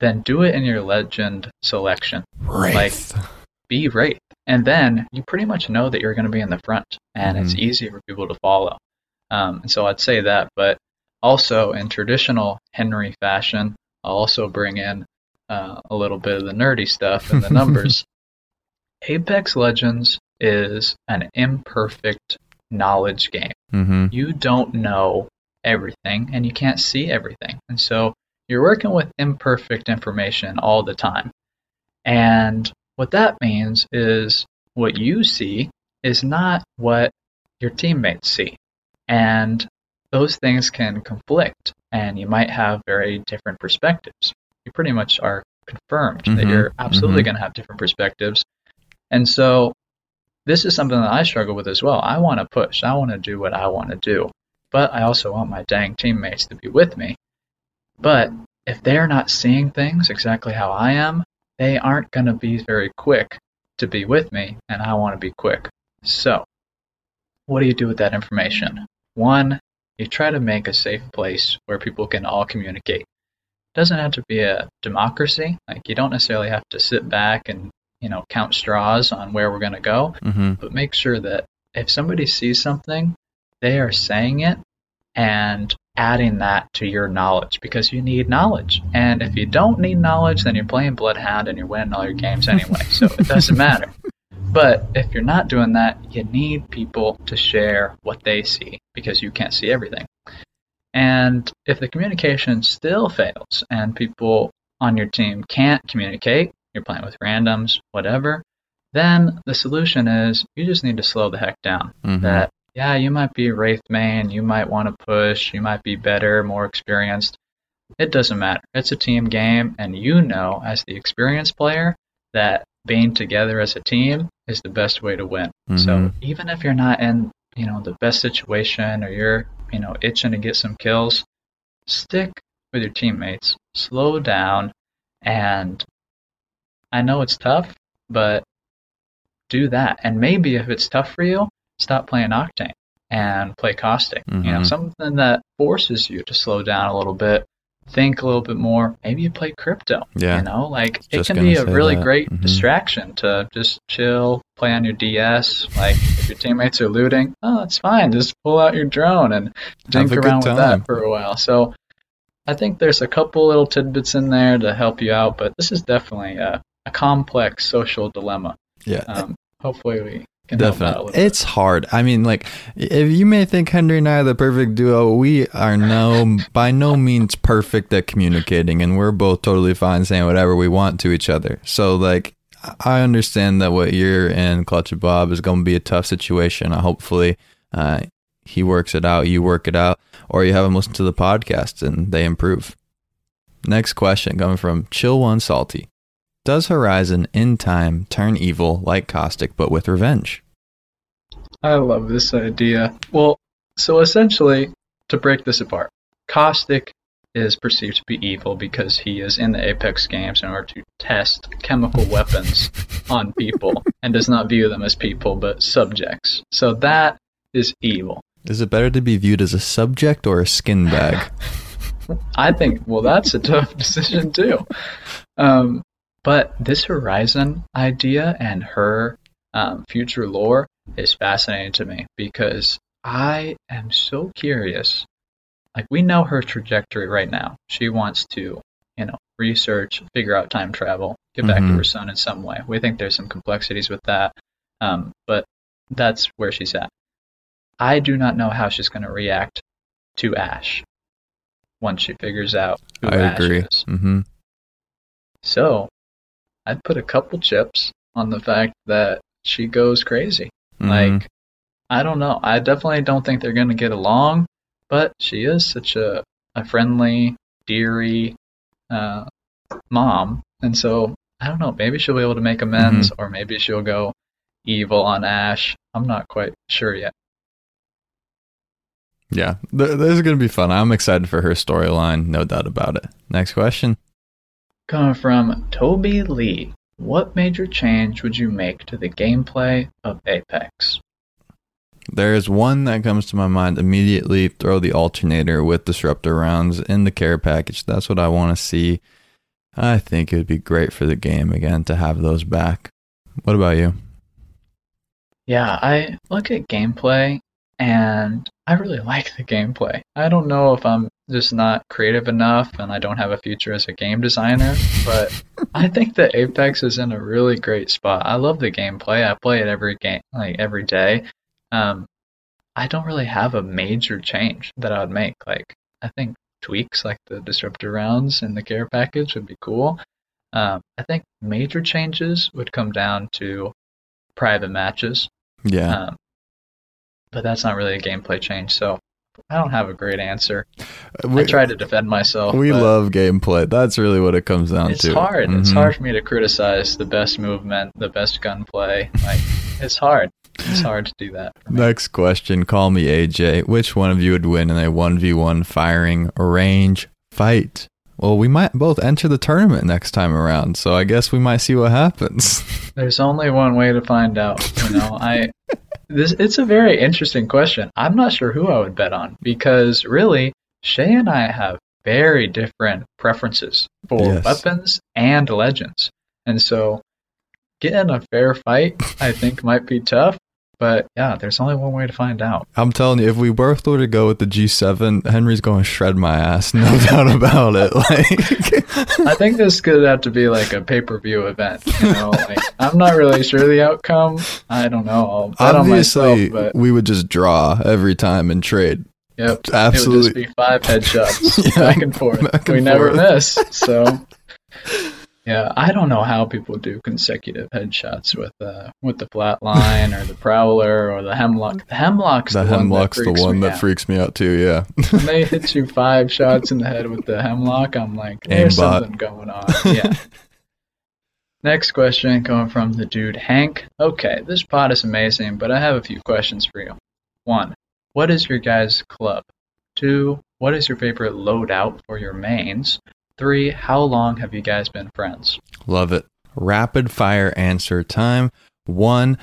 then do it in your legend selection. Wraith. Like, be Wraith. And then you pretty much know that you're going to be in the front and it's Mhm. easy for people to follow. Um, and so I'd say that. But also in traditional Henry fashion, I'll also bring in uh, a little bit of the nerdy stuff and the (laughs) numbers. Apex Legends is an imperfect knowledge game mm-hmm. you don't know everything and you can't see everything. And so you're working with imperfect information all the time. And what that means is what you see is not what your teammates see. And those things can conflict and you might have very different perspectives. You pretty much are confirmed that Mhm, you're absolutely mhm. going to have different perspectives. And so this is something that I struggle with as well. I want to push. I want to do what I want to do. But I also want my dang teammates to be with me. But if they're not seeing things exactly how I am, they aren't going to be very quick to be with me, and I want to be quick. So, what do you do with that information? One, you try to make a safe place where people can all communicate. It doesn't have to be a democracy. Like you don't necessarily have to sit back and you know count straws on where we're going to go, Mm-hmm. but make sure that if somebody sees something, they are saying it and adding that to your knowledge because you need knowledge. And if you don't need knowledge, then you're playing Bloodhound and you're winning all your games anyway. so it (laughs) doesn't matter. But if you're not doing that, you need people to share what they see because you can't see everything. And if the communication still fails and people on your team can't communicate, you're playing with randoms, whatever, then the solution is you just need to slow the heck down. Mhm. That, yeah, you might be Wraith main, you might want to push, you might be better, more experienced. It doesn't matter. It's a team game, and you know, as the experienced player, that being together as a team is the best way to win. So Mhm. even if you're not in, you know, the best situation or you're, you know, itching to get some kills, stick with your teammates. Slow down and I know it's tough, but do that. And maybe if it's tough for you, stop playing Octane and play Caustic. You know, Mhm. something that forces you to slow down a little bit, think a little bit more. Maybe you play crypto. Yeah. You know, like it can be a really that. great Mhm. distraction to just chill, play on your DS. Like if your teammates are looting, oh, it's fine. Just pull out your drone and dink around with that for a while. So I think there's a couple little tidbits in there to help you out, but this is definitely a, a complex social dilemma. Yeah. Um, hopefully we can help out a Definitely. It's hard. I mean, like, if you may think Henry and I are the perfect duo, we are no, by no means perfect at communicating, and we're both totally fine saying whatever we want to each other. So, like, I understand that what you're in, Clutch of Bob, is going to be a tough situation. Uh, hopefully, uh, he works it out, you work it out, or you have him listen to the podcast and they improve. Next question coming from Chill One Salty. Does Horizon in time turn evil like Caustic but with revenge? I love this idea. Well, so essentially, to break this apart, Caustic is perceived to be evil because he is in the Apex games in order to test chemical weapons on people (laughs) and does not view them as people but subjects. So that is evil. Is it better to be viewed as a subject or a skin bag? (laughs) I think, well, that's a tough decision too. Um, but this Horizon idea and her um, future lore is fascinating to me because I am so curious. Like, we know her trajectory right now. She wants to, you know, research, figure out time travel, get back to Mhm. her son in some way. We think there's some complexities with that, um, but that's where she's at. I do not know how she's going to react to Ash once she figures out who I Ash agree. is. hmm So, I'd put a couple chips on the fact that she goes crazy. Mm-hmm. Like, I don't know. I definitely don't think they're going to get along, but she is such a, a friendly, deary uh, mom. And so, I don't know. Maybe she'll be able to make amends, or maybe she'll go evil on Ash. I'm not quite sure yet. yeah, th- this is gonna be fun. I'm excited for her storyline, no doubt about it. Next question. Coming from Toby Lee. What major change would you make to the gameplay of Apex? There is one that comes to my mind immediately. Throw the alternator with disruptor rounds in the care package. That's what I want to see. I think it would be great for the game again to have those back. What about you? Yeah, I look at gameplay and I really like the gameplay. I don't know if I'm just not creative enough and I don't have a future as a game designer, but (laughs) I think that Apex is in a really great spot. I love the gameplay. I play it every game, like every day. Um, I don't really have a major change that I would make. Like, I think tweaks like the disruptor rounds in the care package would be cool. Um, I think major changes would come down to private matches. Yeah, Um, but that's not really a gameplay change, so I don't have a great answer. I we, try to defend myself. we love gameplay. That's really what it comes down It's to. hard. It's Mhm. hard for me to criticize the best movement, the best gunplay. Like it's hard. It's hard to do that. Next question. Call me AJ. Which one of you would win in a 1v1 firing range fight? Well, we might both enter the tournament next time around, so I guess we might see what happens. (laughs) There's only one way to find out. You know, I (laughs) this it's a very interesting question. I'm not sure who I would bet on because really, Shay and I have very different preferences for Yes. weapons and legends, and so getting a fair fight, I think, might be tough. But yeah, there's only one way to find out. I'm telling you, if we both were to go with the G7, Henry's going to shred my ass, no (laughs) doubt about it. Like, I think this could have to be like a pay per view event. You know, (laughs) like, I'm not really sure the outcome. I don't know. I'll bet on myself, obviously, but we would just draw every time and trade. Yep. Absolutely. It would just be five headshots (laughs) Yeah, back and forth. back we and never miss. So yeah, I don't know how people do consecutive headshots with uh with the flatline or the prowler or the hemlock. The hemlock's The the, hemlock's one the that freaks one me that out. freaks me out too, yeah. When they hit you five shots in the head with the hemlock, I'm like, there's Aimbot. something going on. Yeah. Next question coming from the dude Hank. Okay, this pod is amazing, but I have a few questions for you. One, what is your guys' club? Two, what is your favorite loadout for your mains? Three, how long have you guys been friends? Love it. Rapid fire answer time. One,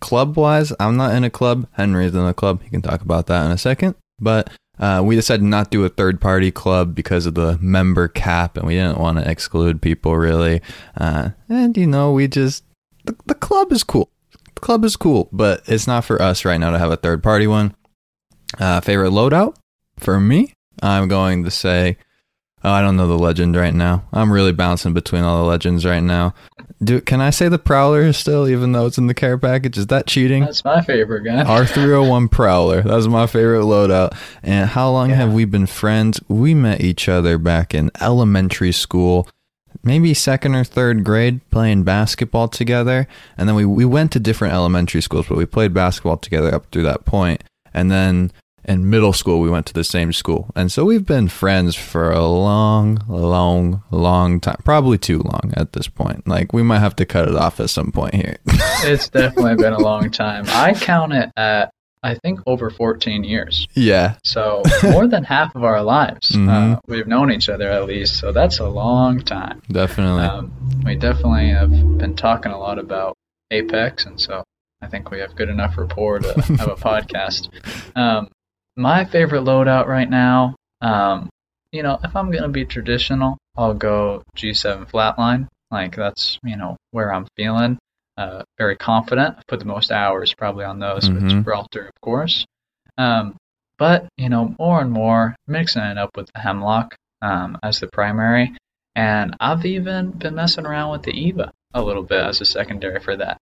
club wise, I'm not in a club. Henry's in a club. He can talk about that in a second. But uh, we decided not to do a third party club because of the member cap, and we didn't want to exclude people really. Uh, and you know, we just the, the club is cool. The club is cool, but it's not for us right now to have a third party one. Uh, favorite loadout for me, I'm going to say Oh, I don't know the legend right now. I'm really bouncing between all the legends right now. Do can I say the Prowler is still, even though it's in the care package? Is that cheating? That's my favorite guy. (laughs) R301 Prowler. That's my favorite loadout. And how long Yeah. have we been friends? We met each other back in elementary school, maybe second or third grade, playing basketball together. And then we, we went to different elementary schools, but we played basketball together up through that point. And then in middle school, we went to the same school. And so we've been friends for a long, long, long time. Probably too long at this point. Like, we might have to cut it off at some point here. (laughs) It's definitely been a long time. I count it at I think over 14 years. yeah. So more than half of our lives, uh, Mhm. we've known each other at least. So that's a long time. Definitely. Um, we definitely have been talking a lot about Apex, and so I think we have good enough rapport to have a (laughs) podcast. Um, my favorite loadout right now, um, you know, if I'm gonna be traditional, I'll go G7 flatline. Like that's you know where I'm feeling. Uh, very confident. I put the most hours probably on those with Mhm. Gibraltar, of course. Um, but you know, more and more mixing it up with the Hemlock um, as the primary, and I've even been messing around with the Eva a little bit as a secondary for that.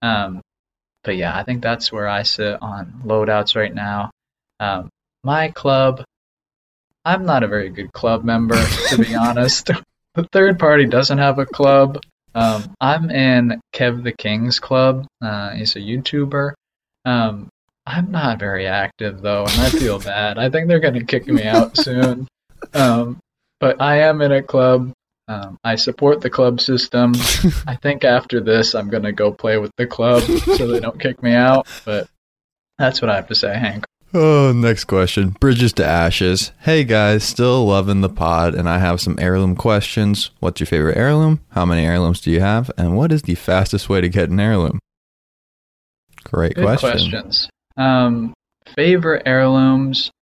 Um, but yeah, I think that's where I sit on loadouts right now. Um, my club, I'm not a very good club member, to be (laughs) honest. The third party doesn't have a club. Um, I'm in Kev the King's club. Uh, he's a YouTuber. Um, I'm not very active though, and I feel (laughs) bad. I think they're going to kick me out soon. Um, but I am in a club. Um, I support the club system. (laughs) I think after this, I'm going to go play with the club so they don't kick me out. But that's what I have to say, Hank. Oh, next question. Bridges to Ashes. Hey guys, still loving the pod, and I have some heirloom questions. What's your favorite heirloom? How many heirlooms do you have? And what is the fastest way to get an heirloom? Great Good question. questions. Um, favorite heirlooms?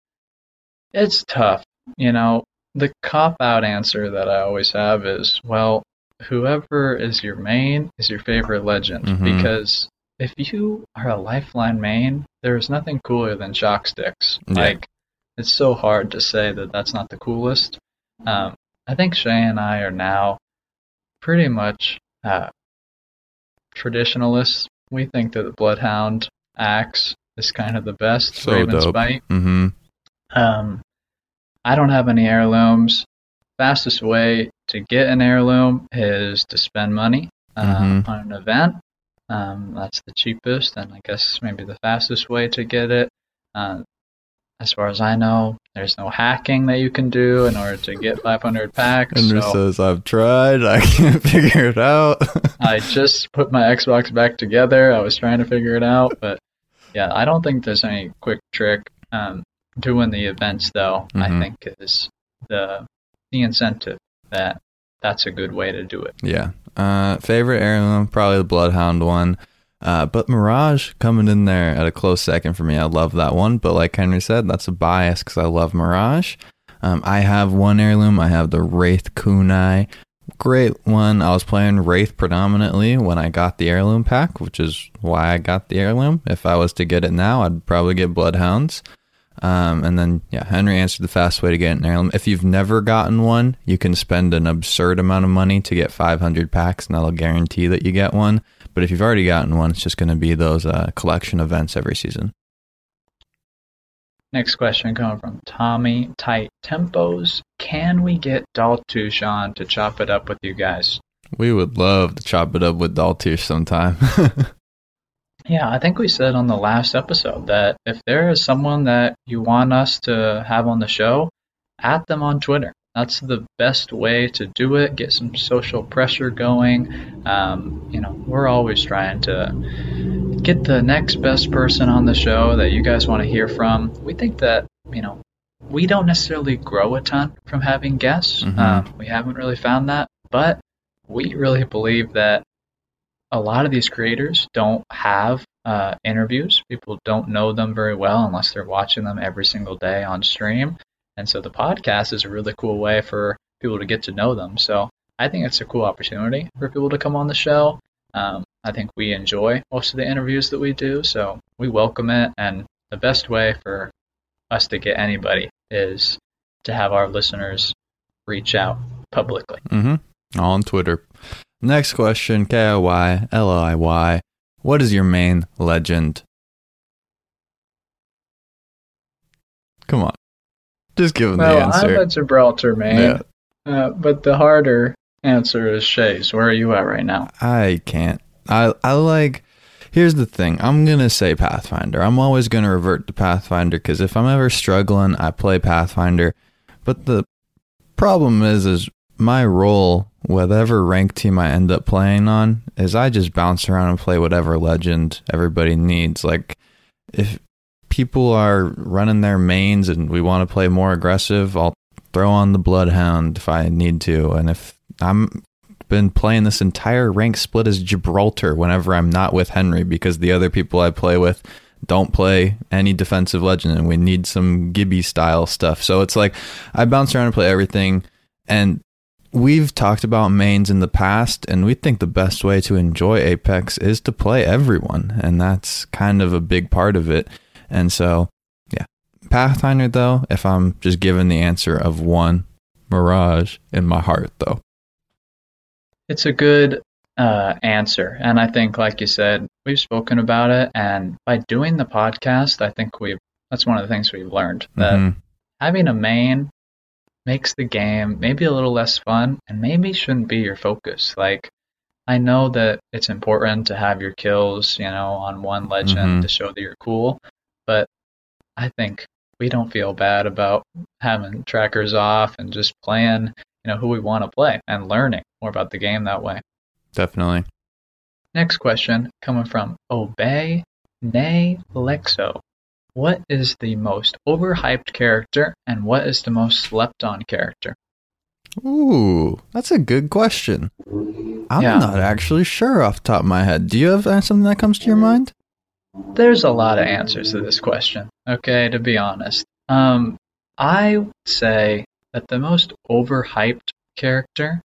It's tough. You know, the cop out answer that I always have is, well, whoever is your main is your favorite legend. Mhm. Because if you are a lifeline main, there's nothing cooler than shock sticks. Yeah. Like, it's so hard to say that that's not the coolest. Um, I think Shay and I are now pretty much uh, traditionalists. We think that the Bloodhound axe is kind of the best. So Raven's dope. Bite. Mm-hmm. Um, I don't have any heirlooms. Fastest way to get an heirloom is to spend money uh, Mhm. on an event. Um, that's the cheapest, and I guess maybe the fastest way to get it. Uh, as far as I know, there's no hacking that you can do in order to get 500 packs. Ender so says, I've tried. I (laughs) can't figure it out. (laughs) I just put my Xbox back together. I was trying to figure it out, but yeah, I don't think there's any quick trick. Um, doing the events though, I Mhm. think is the the incentive that that's a good way to do it. Yeah. Uh, favorite heirloom, probably the Bloodhound one. Uh, but Mirage coming in there at a close second for me. I love that one. But like Henry said, that's a bias because I love Mirage. Um, I have one heirloom. I have the Wraith Kunai. Great one. I was playing Wraith predominantly when I got the heirloom pack, which is why I got the heirloom. If I was to get it now, I'd probably get Bloodhounds. Um, and then, yeah, Henry answered the fast way to get an heirloom. If you've never gotten one, you can spend an absurd amount of money to get 500 packs, and that'll guarantee that you get one. But if you've already gotten one, it's just going to be those uh, collection events every season. Next question coming from Tommy Tight Tempos. Can we get Daltoosh on to chop it up with you guys? We would love to chop it up with Daltoosh sometime. (laughs) Yeah, I think we said on the last episode that if there is someone that you want us to have on the show, at them on Twitter. That's the best way to do it. Get some social pressure going. Um, you know, we're always trying to get the next best person on the show that you guys want to hear from. We think that you know we don't necessarily grow a ton from having guests. Mhm. Um, we haven't really found that, but we really believe that a lot of these creators don't have uh, interviews. People don't know them very well unless they're watching them every single day on stream. And so the podcast is a really cool way for people to get to know them. So I think it's a cool opportunity for people to come on the show. Um, I think we enjoy most of the interviews that we do, so we welcome it. And the best way for us to get anybody is to have our listeners reach out publicly. mm-hmm. On Twitter. Next question K I Y L I Y. What is your main legend? Come on. Just give him the Well, answer. I'm a Gibraltar man, Yeah. uh, but the harder answer is Shay's. Where are you at right now? I can't. I I like. Here's the thing. I'm gonna say Pathfinder. I'm always gonna revert to Pathfinder because if I'm ever struggling, I play Pathfinder. But the problem is, is my role, whatever rank team I end up playing on, is I just bounce around and play whatever legend everybody needs. Like if people are running their mains and we want to play more aggressive, I'll throw on the Bloodhound if I need to, and if I'm been playing this entire rank split as Gibraltar whenever I'm not with Henry because the other people I play with don't play any defensive legend and we need some Gibby style stuff. So it's like I bounce around and play everything and we've talked about mains in the past and we think the best way to enjoy Apex is to play everyone and that's kind of a big part of it. And so yeah. Pathfinder though, if I'm just given the answer of one Mirage in my heart though. It's a good uh, answer. And I think, like you said, we've spoken about it. And by doing the podcast, I think we've, that's one of the things we've learned that Mhm. having a main makes the game maybe a little less fun and maybe shouldn't be your focus. Like, I know that it's important to have your kills, you know, on one legend Mhm. to show that you're cool, but I think we don't feel bad about having trackers off and just playing, you know, who we want to play and learning more about the game that way. Definitely. Next question coming from Obey Nay Lexo. What is the most overhyped character and what is the most slept on character? Ooh, that's a good question. I'm Yeah. not actually sure off the top of my head. Do you have uh, something that comes to your mind? There's a lot of answers to this question, okay, to be honest. Um, I would say that the most overhyped character,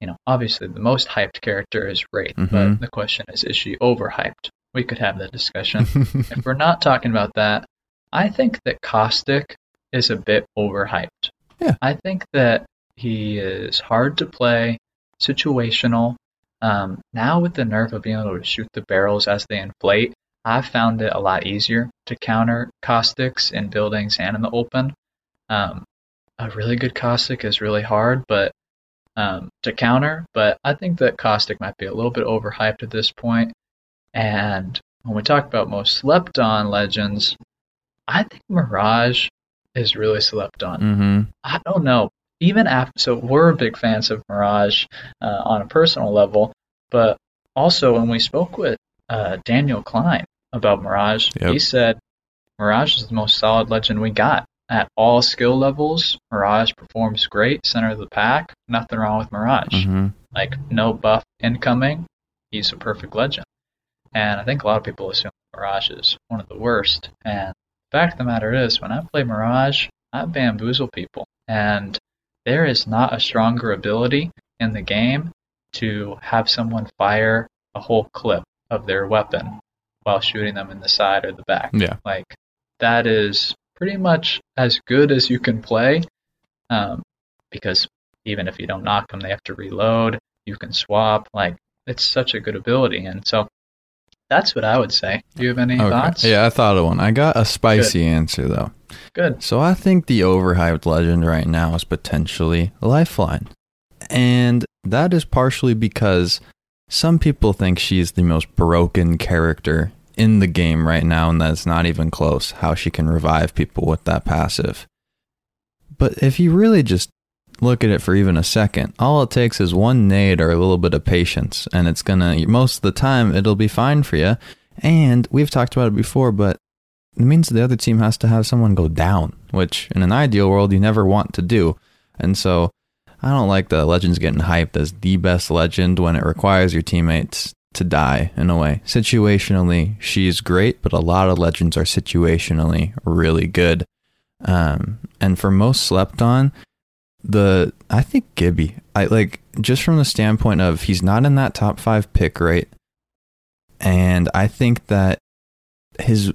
you know, obviously the most hyped character is Wraith, Mhm. but the question is, is she overhyped? We could have that discussion. (laughs) if we're not talking about that, I think that Caustic is a bit overhyped. Yeah. I think that he is hard to play, situational. Um, now with the nerf of being able to shoot the barrels as they inflate, I've found it a lot easier to counter caustics in buildings and in the open. Um, a really good caustic is really hard, but um, to counter. But I think that caustic might be a little bit overhyped at this point. And when we talk about most slept on legends, I think Mirage is really slept on. mm-hmm. I don't know. Even after, so we're big fans of Mirage uh, on a personal level, but also when we spoke with uh, Daniel Klein about Mirage, Yep. he said Mirage is the most solid legend we got. at all skill levels, Mirage performs great, center of the pack. Nothing wrong with Mirage. Mm-hmm. Like no buff incoming, he's a perfect legend. And I think a lot of people assume Mirage is one of the worst. And the fact of the matter is, when I play Mirage, I bamboozle people. And there is not a stronger ability in the game to have someone fire a whole clip of their weapon while shooting them in the side or the back. Yeah. Like that is pretty much as good as you can play, um, because even if you don't knock them, they have to reload. You can swap. Like it's such a good ability, and so that's what I would say. Do you have any Okay. thoughts? Yeah, I thought of one. I got a spicy answer though. Good. So I think the overhyped legend right now is potentially Lifeline. And that is partially because some people think she's the most broken character in the game right now, and that's not even close how she can revive people with that passive. But if you really just look at it for even a second, all it takes is one nade or a little bit of patience, and it's gonna, most of the time, it'll be fine for you. And we've talked about it before, but it means the other team has to have someone go down, which in an ideal world you never want to do. And so I don't like the legends getting hyped as the best legend when it requires your teammates to die in a way. Situationally, she's great, but a lot of legends are situationally really good. Um, and for most slept on, the I think Gibby, I like just from the standpoint of he's not in that top five pick rate, and I think that his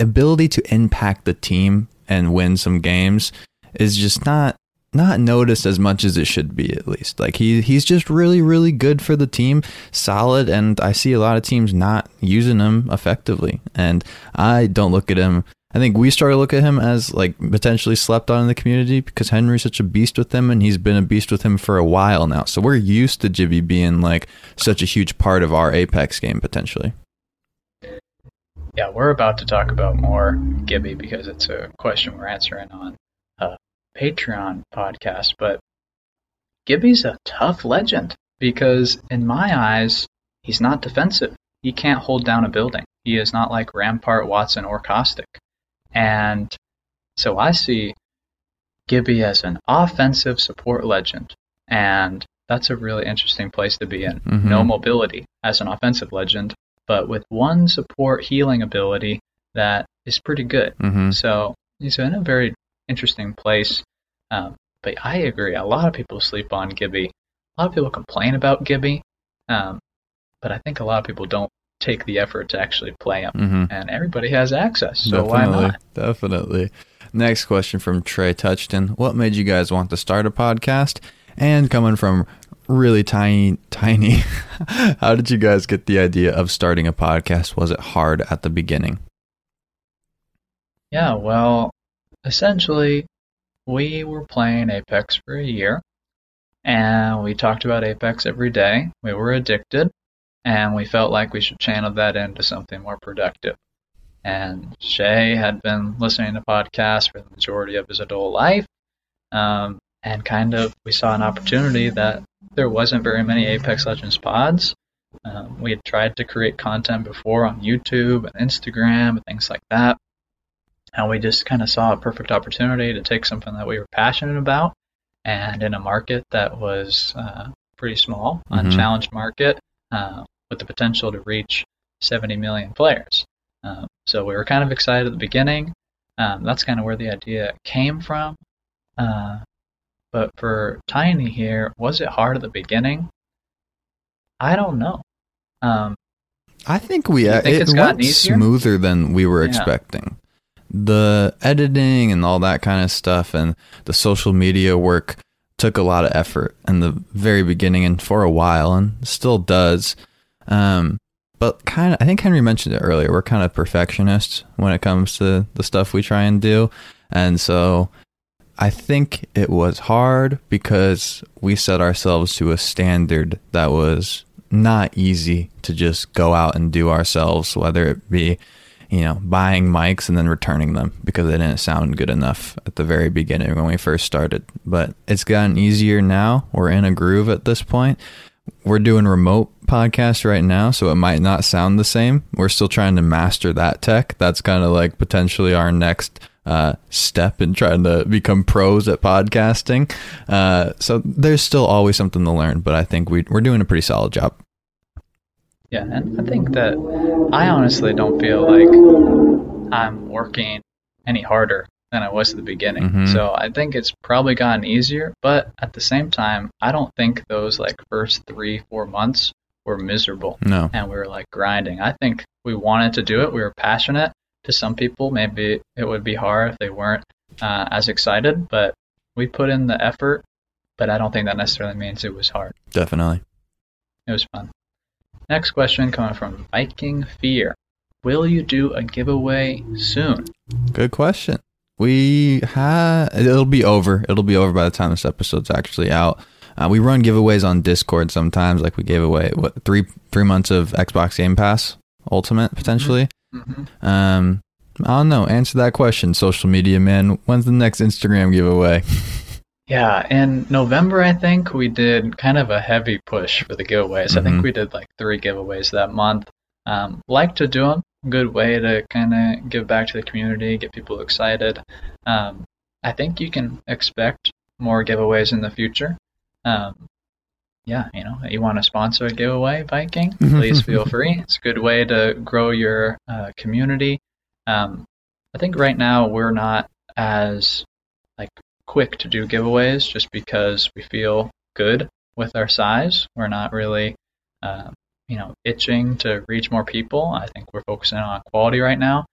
ability to impact the team and win some games is just not not noticed as much as it should be at least. Like he he's just really really good for the team solid and i see a lot of teams not using him effectively. And i don't look at him i think we started to look at him as like potentially slept on in the community because henry's such a beast with him and he's been a beast with him for a while now so we're used to Gibby being like such a huge part of our apex game potentially Yeah, we're about to talk about more Gibby because it's a question we're answering on a Patreon podcast. But Gibby's a tough legend because, in my eyes, he's not defensive. He can't hold down a building. He is not like Rampart, Wattson, or Caustic. And so I see Gibby as an offensive support legend. And that's a really interesting place to be in. Mhm. No mobility as an offensive legend, but with one support healing ability that is pretty good. mm-hmm. So he's in a very interesting place. Um, but I agree. A lot of people sleep on Gibby. A lot of people complain about Gibby. Um, but I think a lot of people don't take the effort to actually play them. Mm-hmm. And everybody has access. So why not? definitely. Next question from Trey Touchton. What made you guys want to start a podcast? And coming from really tiny, tiny, (laughs) how did you guys get the idea of starting a podcast? Was it hard at the beginning? Yeah, well, essentially, we were playing Apex for a year, and we talked about Apex every day. We were addicted, and we felt like we should channel that into something more productive. And Shay had been listening to podcasts for the majority of his adult life, um, and kind of we saw an opportunity that there wasn't very many Apex Legends pods. Um, we had tried to create content before on YouTube and Instagram and things like that and we just kind of saw a perfect opportunity to take something that we were passionate about and in a market that was uh, pretty small, Mhm. unchallenged market, uh, with the potential to reach 70 million players. Um, so we were kind of excited at the beginning. Um, that's kind of where the idea came from. Uh, but for Tiny here, was it hard at the beginning? I don't know. Um, I think we uh, think it went easier? smoother than we were Yeah. expecting. The editing and all that kind of stuff and the social media work took a lot of effort in the very beginning and for a while and still does. Um, but kind of, I think Henry mentioned it earlier. We're kind of perfectionists when it comes to the stuff we try and do, and so I think it was hard because we set ourselves to a standard that was not easy to just go out and do ourselves, whether it be, you know, buying mics and then returning them because they didn't sound good enough at the very beginning when we first started. But it's gotten easier now. We're in a groove at this point. We're doing remote podcast right now, so it might not sound the same. We're still trying to master that tech. That's kind of like potentially our next uh, step in trying to become pros at podcasting. Uh, so there's still always something to learn, but I think we, we're doing a pretty solid job. Yeah, and I think that I honestly don't feel like I'm working any harder than I was at the beginning. Mhm. So I think it's probably gotten easier, but at the same time, I don't think those like first three, four months were miserable No. and we were like grinding. I think we wanted to do it. We were passionate. To some people, maybe it would be hard if they weren't uh, as excited, but we put in the effort. But I don't think that necessarily means it was hard. Definitely. It was fun. Next question coming from Viking Fear. Will you do a giveaway soon? Good question. We had it'll be over. It'll be over by the time this episode's actually out. Uh, we run giveaways on Discord sometimes. Like we gave away what three three months of Xbox Game Pass Ultimate potentially. hmm Um, I don't know. Answer that question, social media man. When's the next Instagram giveaway? (laughs) Yeah, in November, I think we did kind of a heavy push for the giveaways. I Mhm. think we did like three giveaways that month. Um, like to do them. Good way to kind of give back to the community, get people excited. Um, I think you can expect more giveaways in the future. Um, yeah, you know, you want to sponsor a giveaway, Viking? (laughs) Please feel free. It's a good way to grow your uh, community. Um, I think right now we're not as like quick to do giveaways just because we feel good with our size. We're not really, uh, you know, itching to reach more people. I think we're focusing on quality right now,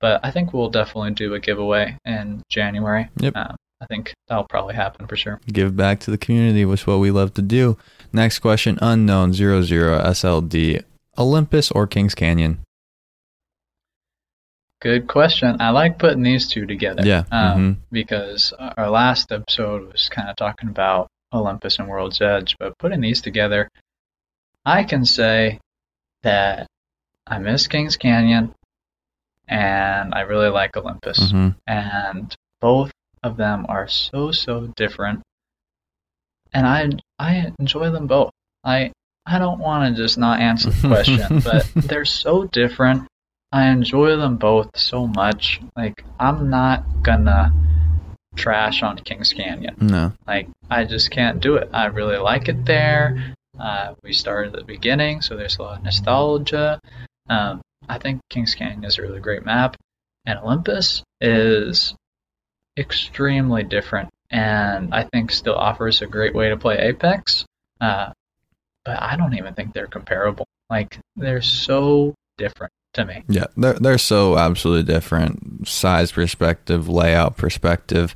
but I think we'll definitely do a giveaway in January. Yep. Um, I think that'll probably happen for sure. Give back to the community, which is what we love to do. Next question: Unknown zero zero SLD Olympus or Kings Canyon? Good question. I like putting these two together. Yeah, Um, mhm. Because our last episode was kind of talking about Olympus and World's Edge, but putting these together, I can say that I miss Kings Canyon and I really like Olympus. Mhm. And both of them are so, so different. And I, I enjoy them both. I, I don't want to just not answer the question, (laughs) but they're so different. I enjoy them both so much. Like I'm not gonna trash on Kings Canyon. No. Like I just can't do it. I really like it there. Uh, we started at the beginning, so there's a lot of nostalgia. Um, I think Kings Canyon is a really great map, and Olympus is extremely different, and I think still offers a great way to play Apex. Uh, but I don't even think they're comparable. Like they're so different to me. Yeah, they're they're so absolutely different. Size perspective, layout perspective.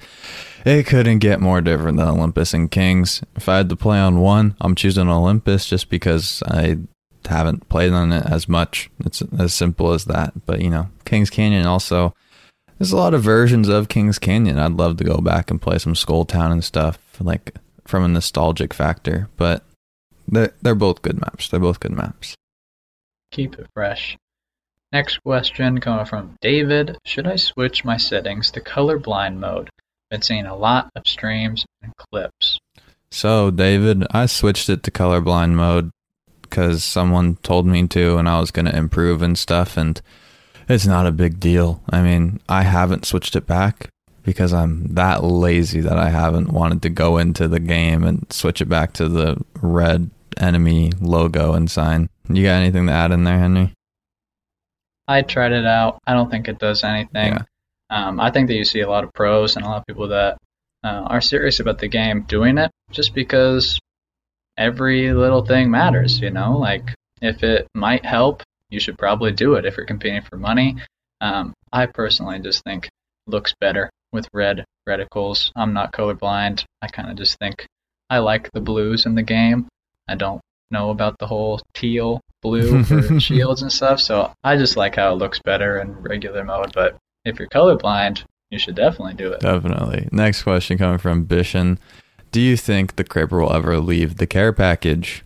It couldn't get more different than Olympus and Kings. If I had to play on one, I'm choosing Olympus just because I haven't played on it as much. It's as simple as that. But you know, Kings Canyon also there's a lot of versions of Kings Canyon. I'd love to go back and play some Skull Town and stuff, like from a nostalgic factor. But they're they're both good maps. They're both good maps. Keep it fresh. Next question coming from David. Should I switch my settings to colorblind mode? Been seeing a lot of streams and clips. So, David, I switched it to colorblind mode because someone told me to, and I was going to improve and stuff. And it's not a big deal. I mean, I haven't switched it back because I'm that lazy that I haven't wanted to go into the game and switch it back to the red enemy logo and sign. You got anything to add in there, Henry? I tried it out. I don't think it does anything. Yeah. Um, I think that you see a lot of pros and a lot of people that uh, are serious about the game doing it just because every little thing matters, you know? Like, if it might help, you should probably do it if you're competing for money. Um, I personally just think looks better with red reticles. I'm not colorblind. I kind of just think I like the blues in the game. I don't know about the whole teal blue for (laughs) shields and stuff, so I just like how it looks better in regular mode. But if you're colorblind, you should definitely do it. Definitely. Next question coming from Bishan. Do you think the Kraber will ever leave the care package?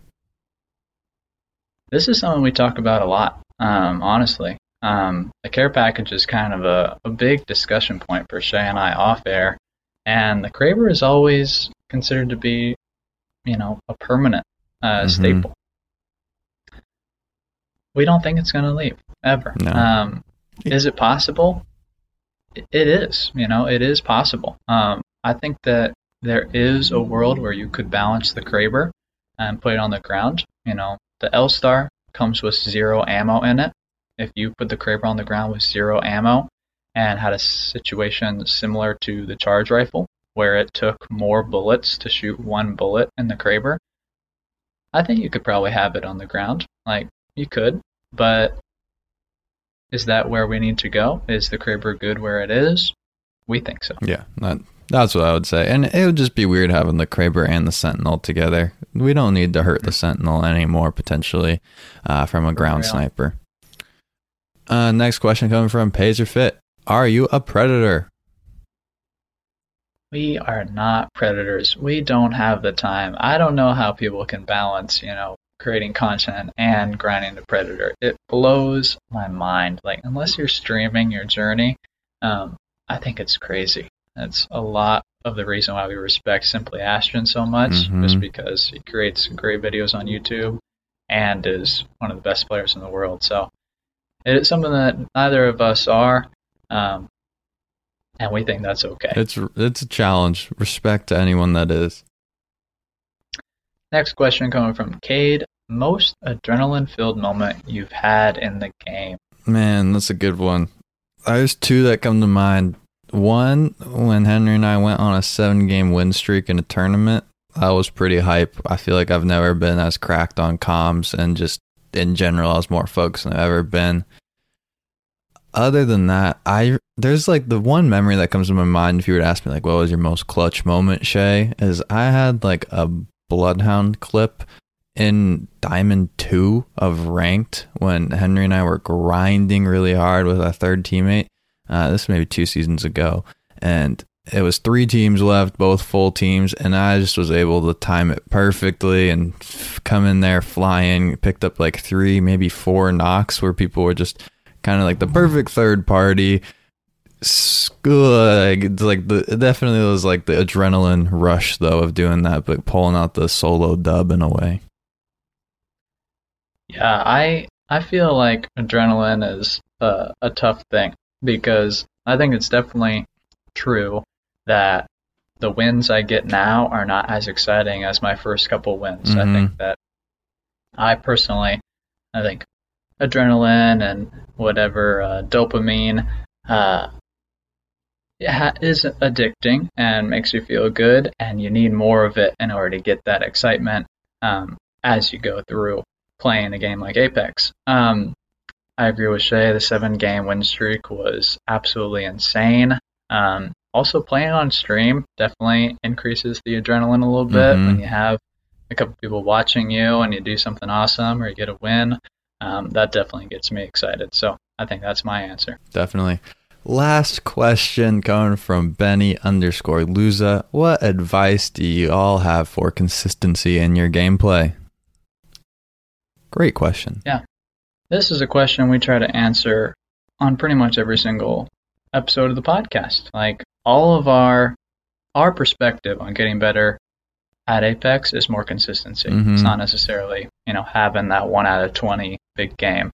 This is something we talk about a lot, um, honestly. Um, the care package is kind of a, a big discussion point for Shay and I off air, and the Kraber is always considered to be, you know, a permanent uh, Mhm. staple. We don't think it's going to leave ever. No. Um, is it possible? It is, you know, it is possible. Um, I think that there is a world where you could balance the Kraber and put it on the ground. You know, the L Star comes with zero ammo in it. If you put the Kraber on the ground with zero ammo and had a situation similar to the charge rifle, where it took more bullets to shoot one bullet in the Kraber, I think you could probably have it on the ground. Like, you could, but is that where we need to go? Is the Kraber good where it is? We think so. Yeah, that, that's what I would say. And it would just be weird having the Kraber and the Sentinel together. We don't need to hurt the Sentinel anymore, potentially, uh, from a ground sniper. Uh, next question coming from Pazer Fit. Are you a predator? We are not predators. We don't have the time. I don't know how people can balance, you know, creating content and grinding the predator. It blows my mind. Like unless you're streaming your journey, um, I think it's crazy. That's a lot of the reason why we respect Simply Astron so much, mm-hmm. just because he creates great videos on YouTube and is one of the best players in the world. So it is something that neither of us are. Um, and we think that's okay. It's it's a challenge. Respect to anyone that is. Next question coming from Cade. Most adrenaline filled moment you've had in the game? Man, that's a good one. There's two that come to mind. One, when Henry and I went on a seven game win streak in a tournament, that was pretty hype. I feel like I've never been as cracked on comms and just in general, I was more focused than I've ever been other than that, I there's like the one memory that comes to my mind if you were to ask me like what was your most clutch moment, Shay, is I had like a Bloodhound clip in Diamond 2 of ranked when Henry and I were grinding really hard with our third teammate. Uh, this maybe two seasons ago. And it was three teams left, both full teams, and I just was able to time it perfectly and come in there flying. Picked up like three, maybe four knocks where people were just kind of like the perfect third party. Like, it's like the it definitely was like the adrenaline rush though of doing that, but pulling out the solo dub in a way. Yeah, I I feel like adrenaline is a, a tough thing because I think it's definitely true that the wins I get now are not as exciting as my first couple wins. Mm-hmm. I think that I personally, I think adrenaline and whatever uh, dopamine uh, is addicting and makes you feel good, and you need more of it in order to get that excitement um, as you go through playing a game like Apex. Um, I agree with Shay. The seven game win streak was absolutely insane. Um, also, playing on stream definitely increases the adrenaline a little bit mm-hmm. when you have a couple people watching you and you do something awesome or you get a win um, that definitely gets me excited. So I think that's my answer. Definitely. Last question coming from Benny underscore Luza. What advice do you all have for consistency in your gameplay? Great question. Yeah. This is a question we try to answer on pretty much every single episode of the podcast. Like all of our our perspective on getting better at Apex is more consistency. Mm-hmm. It's not necessarily, you know, having that one out of 20 big game.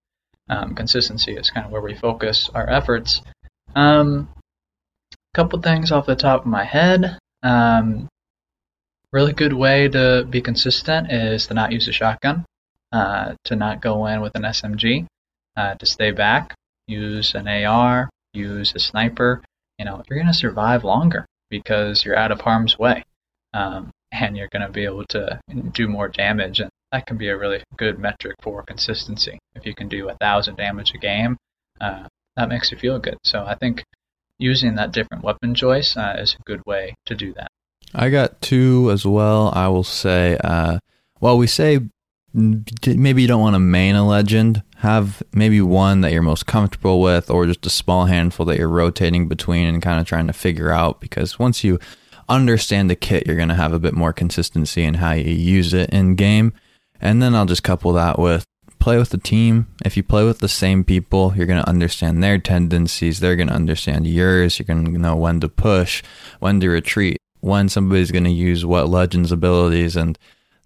Um, consistency is kind of where we focus our efforts. A um, couple things off the top of my head. Um, really good way to be consistent is to not use a shotgun, uh, to not go in with an SMG, uh, to stay back, use an AR, use a sniper. You know, you're going to survive longer because you're out of harm's way. Um, (laughs) and you're going to be able to do more damage. And that can be a really good metric for consistency. If you can do a thousand damage a game, uh, that makes you feel good. So I think using that different weapon choice uh, is a good way to do that. I got two as well. I will say, uh, well, we say maybe you don't want to main a legend. Have maybe one that you're most comfortable with, or just a small handful that you're rotating between and kind of trying to figure out. Because once you understand the kit, you're going to have a bit more consistency in how you use it in game. And then I'll just couple that with play with the team. If you play with the same people, you're going to understand their tendencies. They're going to understand yours. You're going to know when to push, when to retreat, when somebody's going to use what legends abilities. And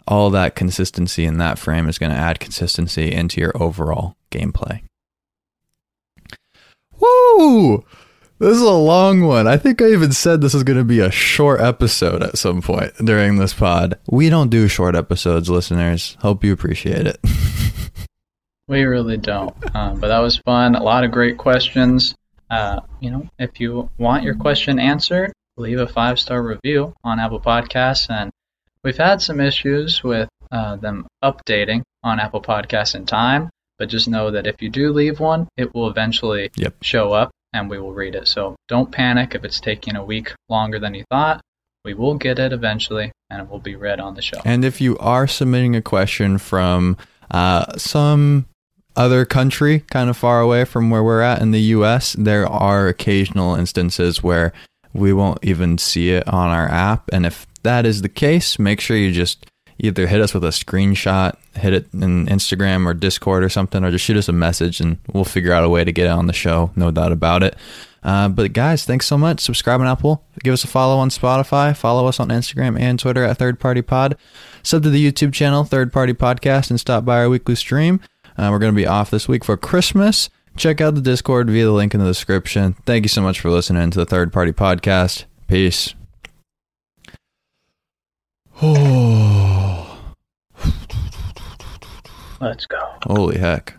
all that consistency in that frame is going to add consistency into your overall gameplay. Woo! This is a long one. I think I even said this is going to be a short episode at some point during this pod. We don't do short episodes, listeners. Hope you appreciate it. (laughs) We really don't. Um, but that was fun. A lot of great questions. Uh, you know, if you want your question answered, leave a five star review on Apple Podcasts. And we've had some issues with uh, them updating on Apple Podcasts in time. But just know that if you do leave one, it will eventually Yep. show up and we will read it. So don't panic if it's taking a week longer than you thought. We will get it eventually and it will be read on the show. And if you are submitting a question from uh, some other country, kind of far away from where we're at in the US, there are occasional instances where we won't even see it on our app. And if that is the case, make sure you just either hit us with a screenshot, hit it in Instagram or Discord or something, or just shoot us a message and we'll figure out a way to get it on the show. No doubt about it. Uh, but guys, thanks so much. Subscribe on Apple. Give us a follow on Spotify. Follow us on Instagram and Twitter at Third Party Pod. Sub to the YouTube channel Third Party Podcast and stop by our weekly stream. Uh, we're going to be off this week for Christmas. Check out the Discord via the link in the description. Thank you so much for listening to the Third Party Podcast. Peace. Oh, (sighs) Let's go. holy heck.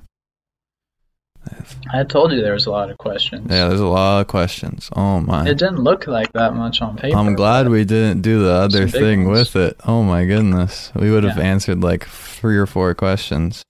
I told you there was a lot of questions. Yeah, there's a lot of questions. Oh my. It didn't look like that much on paper. I'm glad we didn't do the other thing ones. with it. Oh my goodness. We would have Yeah. answered like three or four questions.